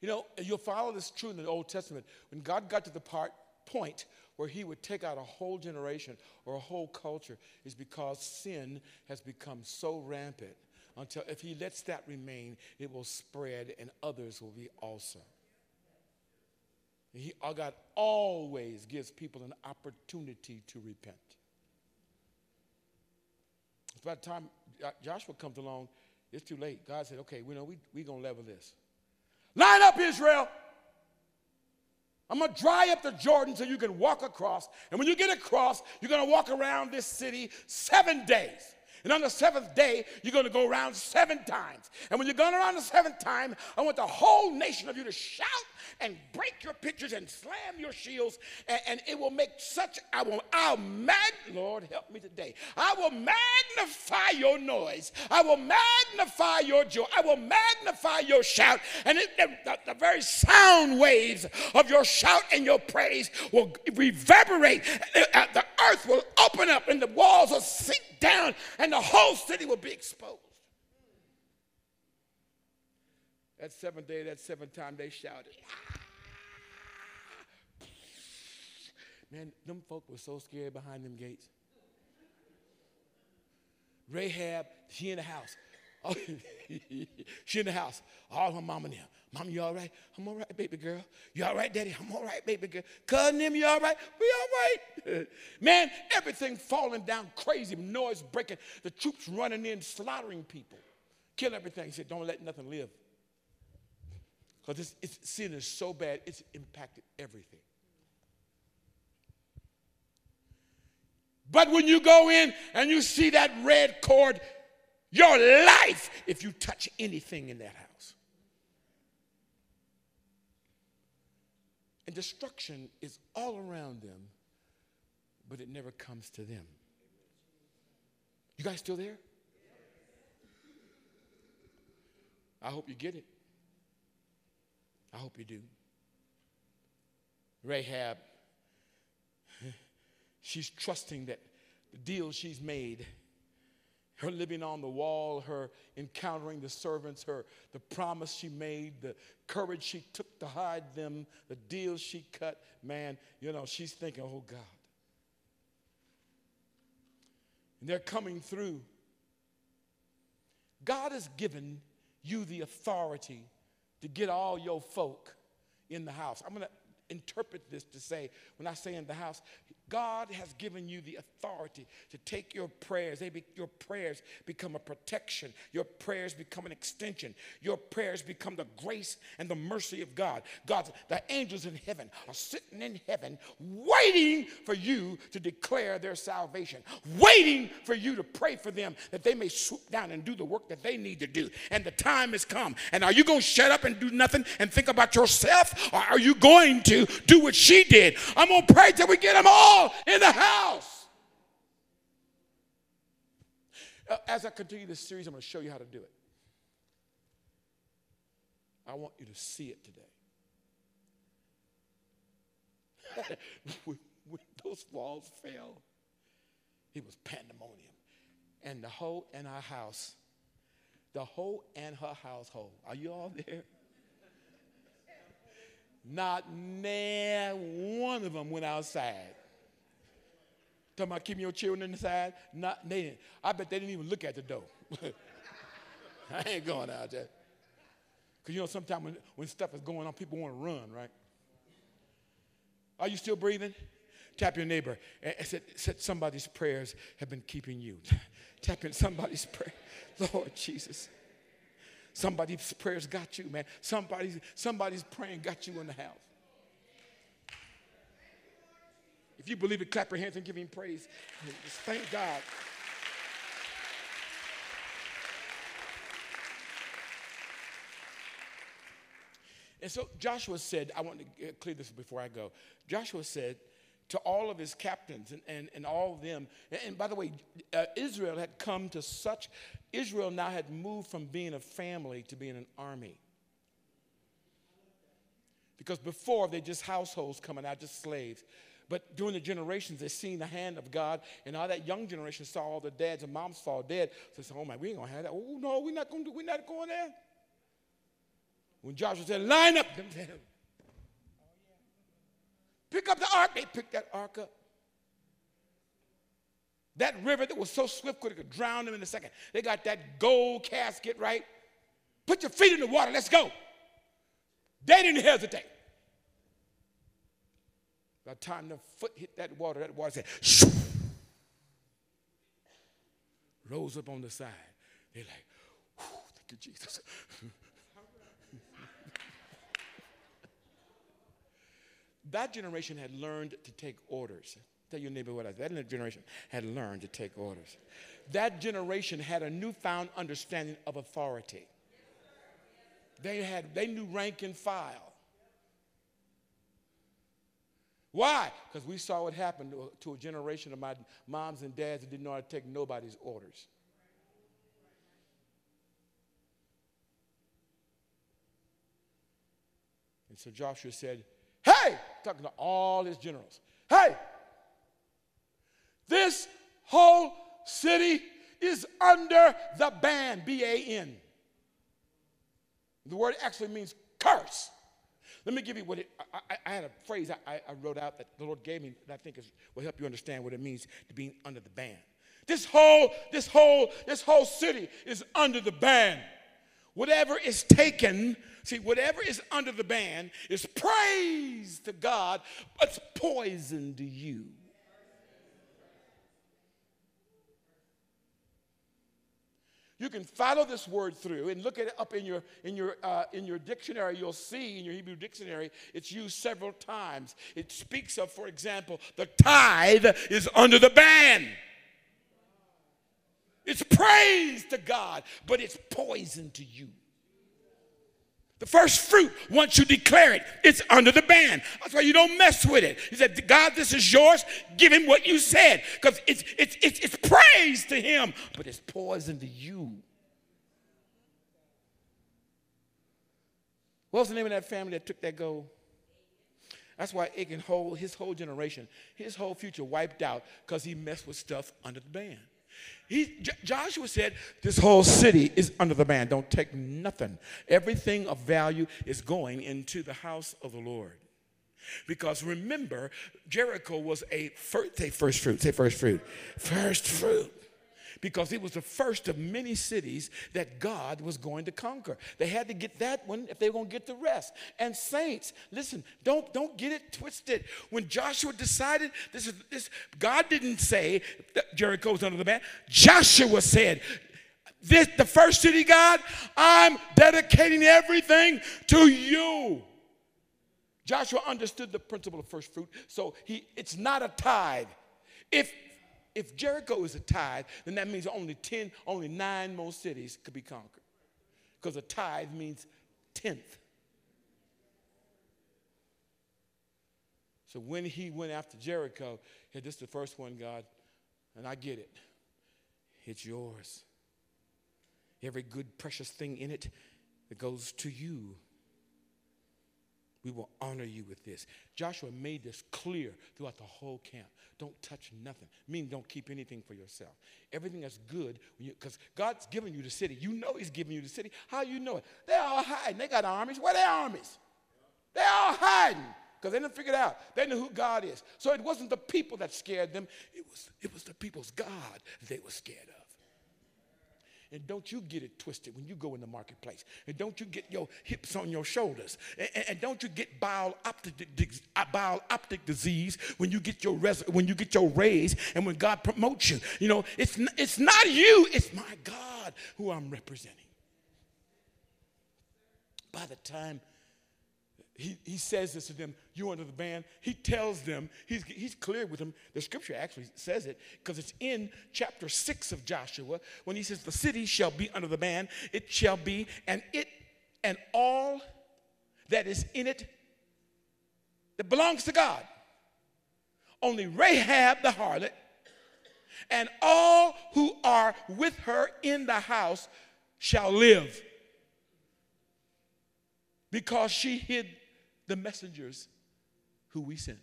You know, you'll follow this true in the Old Testament. When God got to the part, point where he would take out a whole generation or a whole culture is because sin has become so rampant until if he lets that remain, it will spread and others will be also. He, uh, God always gives people an opportunity to repent. By the time Joshua comes along, it's too late. God said, okay, we know we're we going to level this. Line up, Israel. I'm to dry up the Jordan so you can walk across. And when you get across, you're to walk around this city seven days. And on the seventh day, you're going to go around seven times. And when you're going around the seventh time, I want the whole nation of you to shout and break your pitchers and slam your shields. And, and it will make such, I will, I'll mag, Lord, help me today. I will magnify your noise. I will magnify your joy. I will magnify your shout. And it, the, the, very sound waves of your shout and your praise will reverberate. Uh, the earth will open up and the walls will sink down and the whole city will be exposed. That seventh day, that seventh time, they shouted. Man, them folk were so scared behind them gates. Rahab, she in the house. Oh, she in the house. All her mama and them. Mama, you all right? I'm all right, baby girl. You all right, daddy? I'm all right, baby girl. Cousin them, you all right? We all right. Man, everything falling down crazy, noise breaking, the troops running in, slaughtering people, kill everything. He said, don't let nothing live. Because sin is so bad, it's impacted everything. But when you go in and you see that red cord, your life if you touch anything in that house. And destruction is all around them, but it never comes to them. You guys still there? I hope you get it. I hope you do. Rahab, she's trusting that the deal she's made her living on the wall, her encountering the servants, her the promise she made, the courage she took to hide them, the deal she cut, man, you know, she's thinking, oh God. And they're coming through. God has given you the authority to get all your folk in the house. I'm going to interpret this to say, when I say in the house, God has given you the authority to take your prayers. They be, your prayers become a protection. Your prayers become an extension. Your prayers become the grace and the mercy of God. God, the angels in heaven are sitting in heaven waiting for you to declare their salvation, waiting for you to pray for them that they may swoop down and do the work that they need to do. And the time has come. And are you going to shut up and do nothing and think about yourself? Or are you going to do what she did? I'm going to pray till we get them all in the house. Uh, as I continue this series, I'm going to show you how to do it. I want you to see it today. when, those walls fell, it was pandemonium. and the whole in her house. The whole and her household. Are you all there? Not near one of them went outside. Talking about keeping your children inside? Not they didn't. I bet they didn't even look at the door. I ain't going out there. Because you know, sometimes when, when stuff is going on, people want to run, right? Are you still breathing? Tap your neighbor and said, said somebody's prayers have been keeping you. Tap in somebody's prayer. Lord Jesus. Somebody's prayers got you, man. Somebody's, somebody's praying got you in the house. If you believe it, clap your hands and give him praise. Just thank God. And so Joshua said, I want to clear this before I go. Joshua said to all of his captains and, and, and all of them, and, and by the way, uh, Israel had come to such, Israel now had moved from being a family to being an army. Because before they just households coming out, just slaves. But during the generations, they seen the hand of God, and all that young generation saw all the dads and moms fall dead. So they said, "Oh my, we ain't gonna have that. Oh no, we're not gonna do. We're not going there." When Joshua said, line up, them said, pick up the ark, they picked that ark up. That river that was so swift could have drowned them in a second. They got that gold casket, right? Put your feet in the water, let's go. They didn't hesitate. By the time the foot hit that water, that water said, Shoo! rose up on the side. They're like, thank you, Jesus. That generation had learned to take orders. Tell your neighbor what I said. That generation had learned to take orders. That generation had a newfound understanding of authority. They had they knew rank and file. Why? Because we saw what happened to, a generation of my moms and dads that didn't know how to take nobody's orders. And so Joshua said, Hey, talking to all his generals. Hey, this whole city is under the ban, B A N. The word actually means curse. Let me give you what it, I, I, I had a phrase I, I, wrote out that the Lord gave me that I think is, will help you understand what it means to be under the ban. This whole, this whole, this whole city is under the ban. Whatever is taken, see, whatever is under the ban is praise to God, but poison to you. You can follow this word through and look at it up in your, in, your, uh, in your dictionary. You'll see in your Hebrew dictionary it's used several times. It speaks of, for example, the tithe is under the ban. It's praise to God, but it's poison to you. The first fruit, once you declare it, it's under the ban. That's why you don't mess with it. He said, God, this is yours. Give him what you said. Because it's, it's, it's, it's praise to him, but it's poison to you. What was the name of that family that took that gold? That's why Achan whole his whole generation, his whole future wiped out because he messed with stuff under the ban. He, J- Joshua said, This whole city is under the ban. Don't take nothing. Everything of value is going into the house of the Lord. Because remember, Jericho was a first, say first fruit, say first fruit, first fruit because it was the first of many cities that God was going to conquer. They had to get that one if they were going to get the rest. And saints, listen, don't, don't get it twisted. When Joshua decided this is this, God didn't say Jericho was under the ban. Joshua said, this, the first city, God, I'm dedicating everything to you. Joshua understood the principle of first fruit, so he, it's not a tithe. If if Jericho is a tithe, then that means only 10, only nine more cities could be conquered. Because a tithe means tenth. So when he went after Jericho, he said, This is the first one, God, and I get it. It's yours. Every good, precious thing in it, it goes to you. We will honor you with this. Joshua made this clear throughout the whole camp. Don't touch nothing. Meaning, don't keep anything for yourself. Everything that's good, because God's given you the city. You know He's giving you the city. How you know it? They're all hiding. They got armies. Where are their armies? They're all hiding because they didn't figure it out. They knew who God is. So it wasn't the people that scared them. It was, it was the people's God they were scared of. And don't you get it twisted when you go in the marketplace. And don't you get your hips on your shoulders. And, and don't you get bile optic, uh, bile optic disease when you get your res, when you get your raise and when God promotes you. You know, it's, it's not you, it's my God who I'm representing. By the time he, he says this to them, you under the ban. He tells them, he's, he's clear with them. The scripture actually says it because it's in chapter 6 of Joshua when he says, The city shall be under the ban, it shall be, and it and all that is in it that belongs to God. Only Rahab the harlot and all who are with her in the house shall live because she hid the messengers who we sent.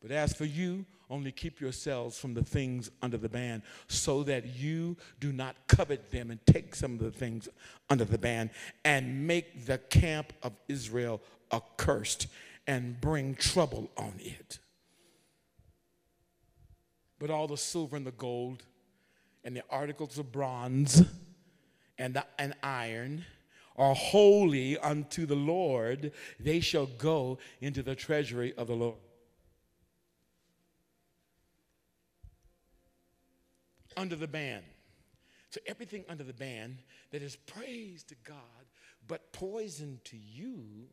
But as for you, only keep yourselves from the things under the ban, so that you do not covet them and take some of the things under the ban and make the camp of Israel accursed and bring trouble on it. But all the silver and the gold and the articles of bronze and, the, and iron are holy unto the Lord, they shall go into the treasury of the Lord. Under the ban. So everything under the ban that is praise to God, but poison to you,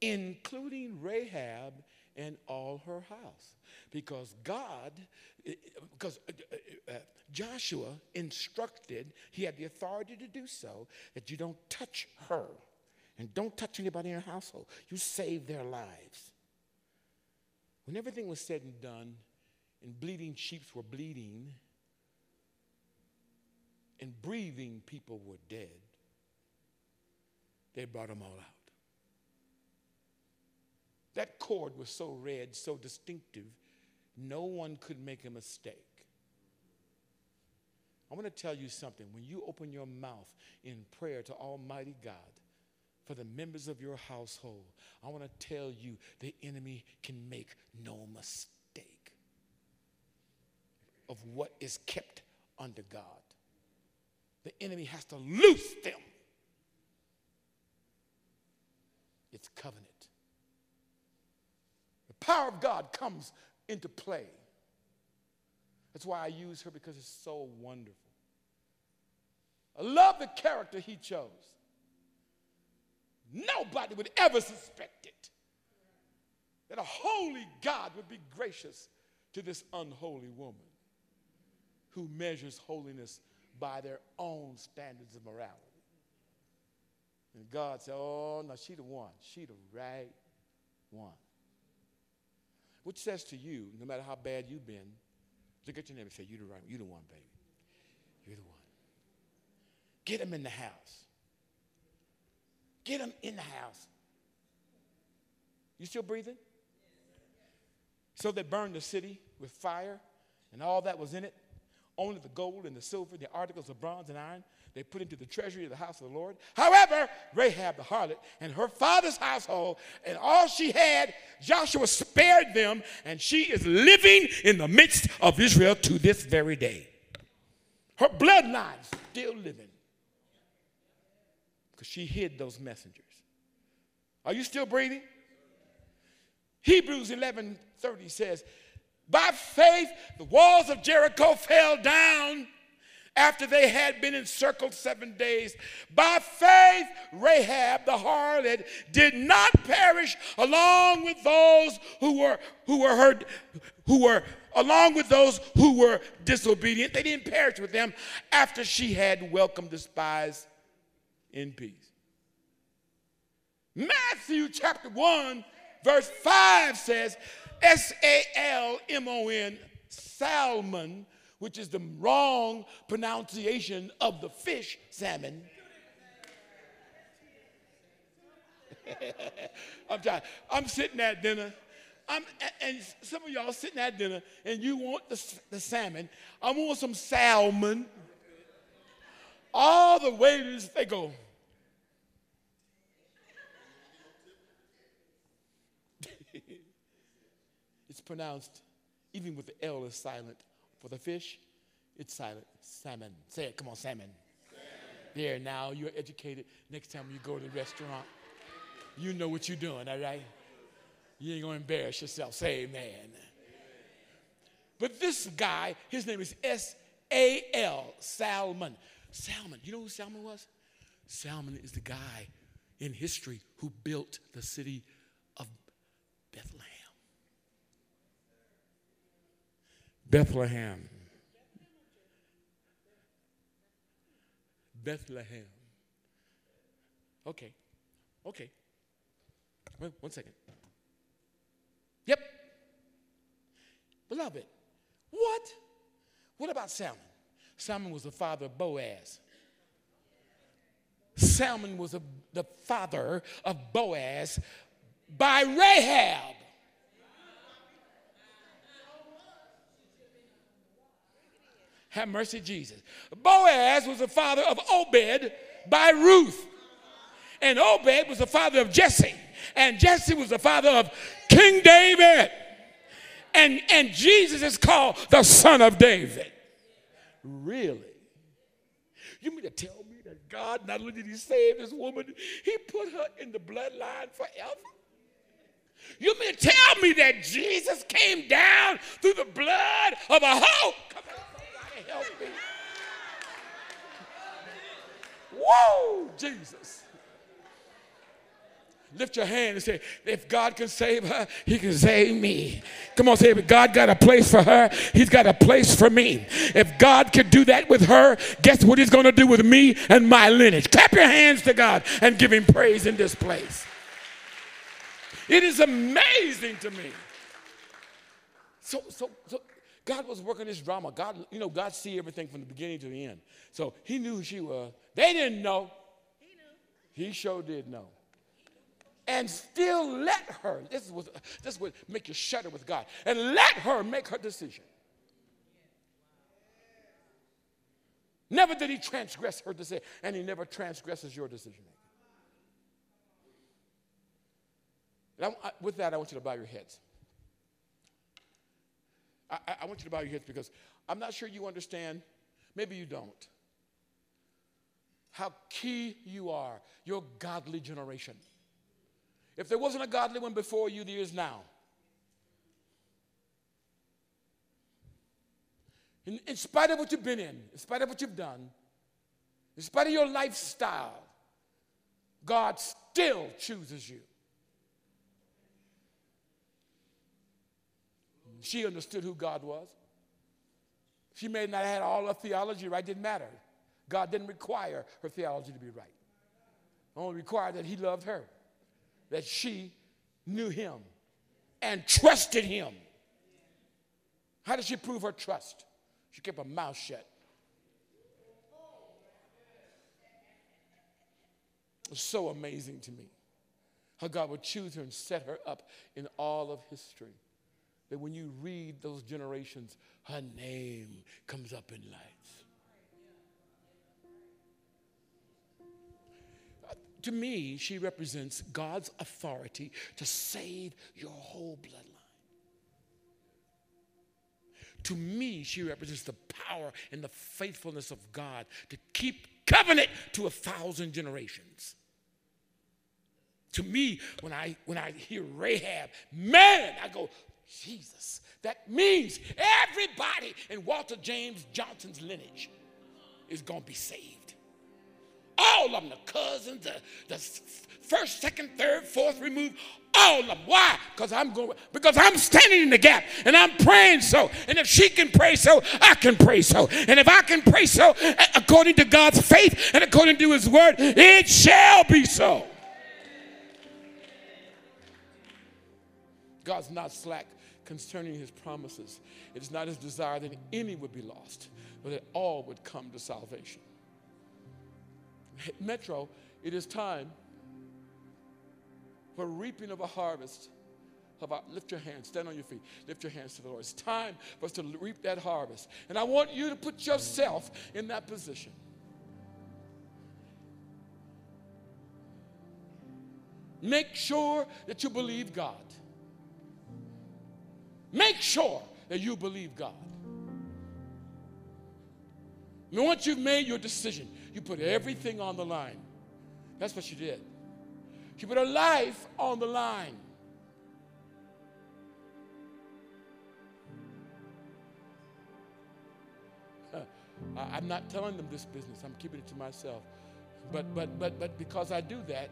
including Rahab and all her house. Because God, because uh, uh, uh, Joshua instructed, he had the authority to do so, that you don't touch her and don't touch anybody in her household. You save their lives. When everything was said and done, and bleeding sheep were bleeding, and breathing people were dead, they brought them all out. That cord was so red, so distinctive, no one could make a mistake. I want to tell you something. When you open your mouth in prayer to Almighty God for the members of your household, I want to tell you the enemy can make no mistake of what is kept under God. The enemy has to loose them. It's covenant. Power of God comes into play that's why I use her because it's so wonderful. I love the character he chose. Nobody would ever suspect it that a holy God would be gracious to this unholy woman who measures holiness by their own standards of morality. And God said, Oh, no, she the one. She the right one. Which says to you, no matter how bad you've been, Look at your neighbor and say, You're the right, you're the one, baby. You're the one. Get him in the house. Get him in the house. You still breathing? So they burned the city with fire and all that was in it. Only the gold and the silver, the articles of bronze and iron, they put into the treasury of the house of the Lord. However, Rahab the harlot and her father's household and all she had, Joshua spared them, and she is living in the midst of Israel to this very day. Her bloodline still living because she hid those messengers. Are you still breathing? Hebrews 11 30 says, By faith, the walls of Jericho fell down after they had been encircled seven days. By faith, Rahab the harlot did not perish along with those who were who were heard, who were along with those who were disobedient. They didn't perish with them after she had welcomed the spies in peace. Matthew chapter 1, verse 5 says, S A L M O N, Salmon which is the wrong pronunciation of the fish salmon. I'm trying. I'm sitting at dinner. I'm, and some of y'all sitting at dinner and you want the, the salmon. I want some salmon. All the waiters, they go, pronounced, even with the L is silent. For the fish, it's silent. Salmon. Say it. Come on, salmon. There, now you're educated. Next time you go to the restaurant, you know what you're doing, all right? You ain't gonna embarrass yourself. Say amen. But this guy, his name is S A L, Salmon. Salmon. You know who Salmon was? Salmon is the guy in history who built the city of Bethlehem. Bethlehem. Bethlehem. Okay. Okay. Wait, one second. Yep. Beloved, what? What about Salmon? Salmon was the father of Boaz. Salmon was a, the father of Boaz by Rahab. Have mercy, Jesus. Boaz was the father of Obed by Ruth. And Obed was the father of Jesse. And Jesse was the father of King David. And, and Jesus is called the son of David. Really? You mean to tell me that God not only did he save this woman, he put her in the bloodline forever? You mean to tell me that Jesus came down through the blood of a hoe? Help me. Whoa, Jesus. Lift your hand and say, if God can save her, he can save me. Come on, say, if God got a place for her, he's got a place for me. If God can do that with her, guess what he's going to do with me and my lineage? Clap your hands to God and give him praise in this place. It is amazing to me. So, so, so God was working this drama. God, you know, God see everything from the beginning to the end. So he knew who she was. They didn't know. He knew. He sure did know. And still let her, this is what this would make you shudder with God, and let her make her decision. Never did he transgress her decision, and he never transgresses your decision making. with that, I want you to bow your heads. I, I want you to bow your heads because I'm not sure you understand, maybe you don't, how key you are, your godly generation. If there wasn't a godly one before you, there is now. In, in, spite of what you've been in, in spite of what you've done, in spite of your lifestyle, God still chooses you. She understood who God was. She may not have had all her theology right, didn't matter. God didn't require her theology to be right. Only required that he loved her, that she knew him and trusted him. How did she prove her trust? She kept her mouth shut. It's so amazing to me how God would choose her and set her up in all of history that when you read those generations, her name comes up in lights. Uh, to me, she represents God's authority to save your whole bloodline. To me, she represents the power and the faithfulness of God to keep covenant to a thousand generations. To me, when I when I hear Rahab, man, I go, Jesus. That means everybody in Walter James Johnson's lineage is going to be saved. All of them, the cousins, the, the first, second, third, fourth remove, all of them. Why? Because I'm going because I'm standing in the gap and I'm praying so. And if she can pray so, I can pray so. And if I can pray so according to God's faith and according to his word, it shall be so. God's not slack concerning his promises. It is not his desire that any would be lost, but that all would come to salvation. Metro, it is time for reaping of a harvest. Lift your hands, stand on your feet, lift your hands to the Lord. It's time for us to reap that harvest. And I want you to put yourself in that position. Make sure that you believe God. Make sure that you believe God. And once you've made your decision, you put everything on the line. That's what you did. You put a life on the line. I'm not telling them this business. I'm keeping it to myself. But but but but because I do that,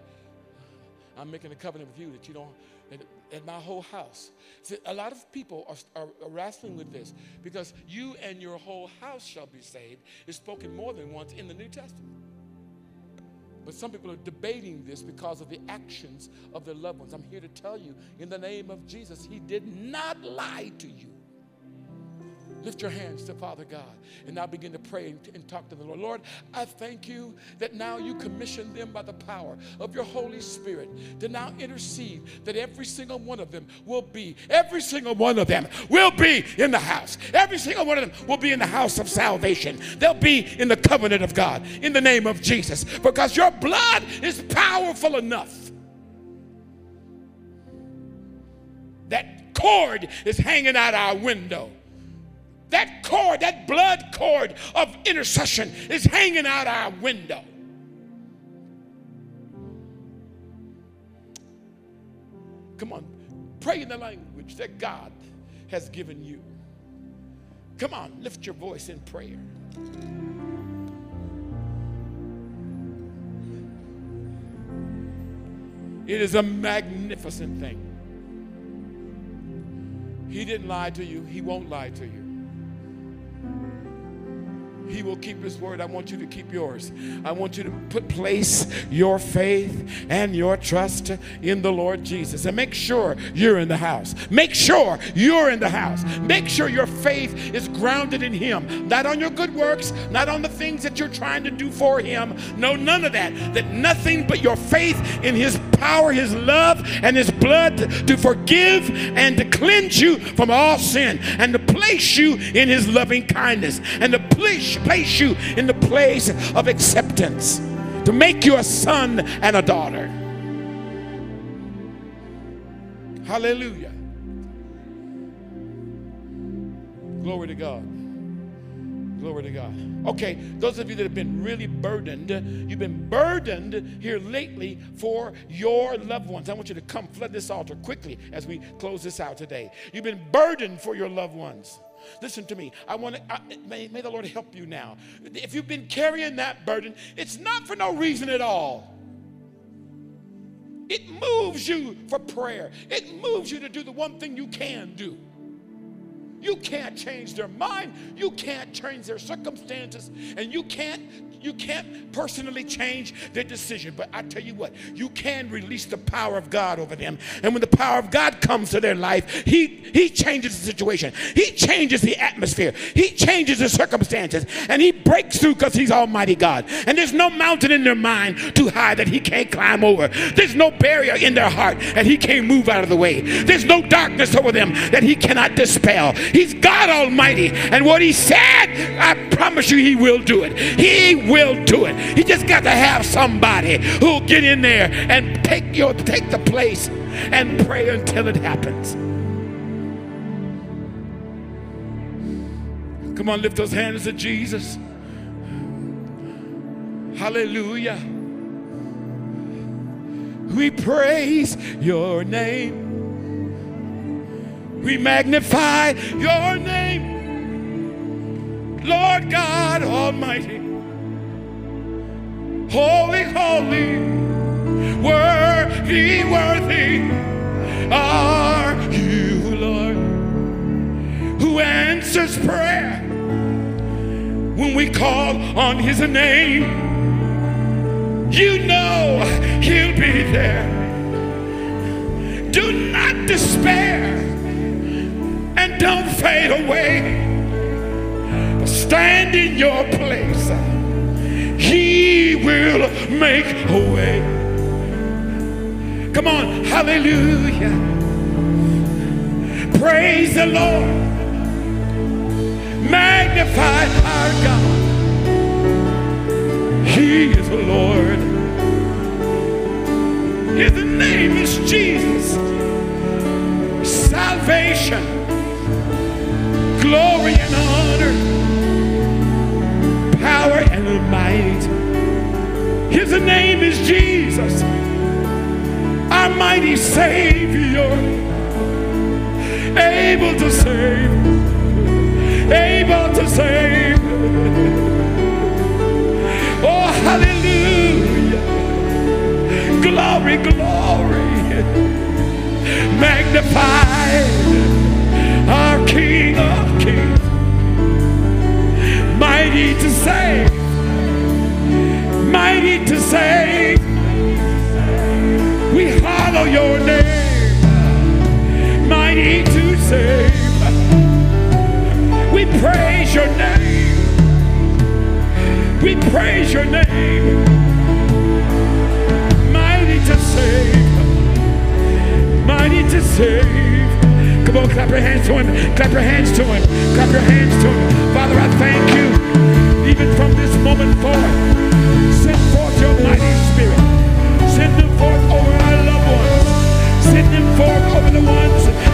I'm making a covenant with you that you don't at, my whole house. See, a lot of people are, are, are, wrestling with this because you and your whole house shall be saved is spoken more than once in the New Testament. But some people are debating this because of the actions of their loved ones. I'm here to tell you, in the name of Jesus, He did not lie to you. Lift your hands to Father God and now begin to pray and, talk to the Lord. Lord, I thank you that now you commission them by the power of your Holy Spirit to now intercede that every single one of them will be, every single one of them will be in the house. Every single one of them will be in the house of salvation. They'll be in the covenant of God in the name of Jesus because your blood is powerful enough. That cord is hanging out our window that cord, that blood cord of intercession is hanging out our window. Come on, pray in the language that God has given you. Come on, lift your voice in prayer. It is a magnificent thing. He didn't lie to you, He won't lie to you. He will keep his word. I want you to keep yours. I want you to put place your faith and your trust in the Lord Jesus. And make sure you're in the house. Make sure you're in the house. Make sure your faith is grounded in him, not on your good works, not on the things that you're trying to do for him. No, none of that. That nothing but your faith in his power, his love, and his blood to forgive and to cleanse you from all sin and to place you in his loving kindness and to place place you in the place of acceptance, to make you a son and a daughter. Hallelujah. Glory to God. Glory to God. Okay, those of you that have been really burdened, you've been burdened here lately for your loved ones. I want you to come flood this altar quickly as we close this out today. You've been burdened for your loved ones. Listen to me. I want to, I, may, may the Lord help you now. If you've been carrying that burden, it's not for no reason at all. It moves you for prayer, it moves you to do the one thing you can do. You can't change their mind. You can't change their circumstances. And you can't you can't personally change their decision, but I tell you what, you can release the power of God over them. And when the power of God comes to their life, He He changes the situation. He changes the atmosphere. He changes the circumstances. And He breaks through because He's Almighty God. And there's no mountain in their mind too high that He can't climb over. There's no barrier in their heart that He can't move out of the way. There's no darkness over them that He cannot dispel. He's God Almighty. And what He said, I promise you, He will do it. He will do it. He just got to have somebody who'll get in there and take your take the place and pray until it happens. Come on, lift those hands to Jesus. Hallelujah. We praise your name. We magnify your name. Lord God Almighty. Holy, holy, worthy, worthy are you, Lord, who answers prayer when we call on his name. You know he'll be there. Do not despair don't fade away. But stand in your place He will make a way. Come on, hallelujah. Praise the Lord. Magnify our God. He is the Lord. His name is Jesus. Salvation, glory and honor, power and might. His name is Jesus, our mighty Savior, able to save, able to save. Oh, hallelujah. Glory, glory. Magnify our King of Kings. Mighty to save. Mighty to save. We hallow your name. Mighty to save. We praise your name. We praise your name. Mighty to save. Mighty to save. Come on, clap your hands to him. Clap your hands to him. Clap your hands to him. Father, I thank you. Even from this moment forward, send forth your mighty spirit. Send them forth over our loved ones. Send them forth over the ones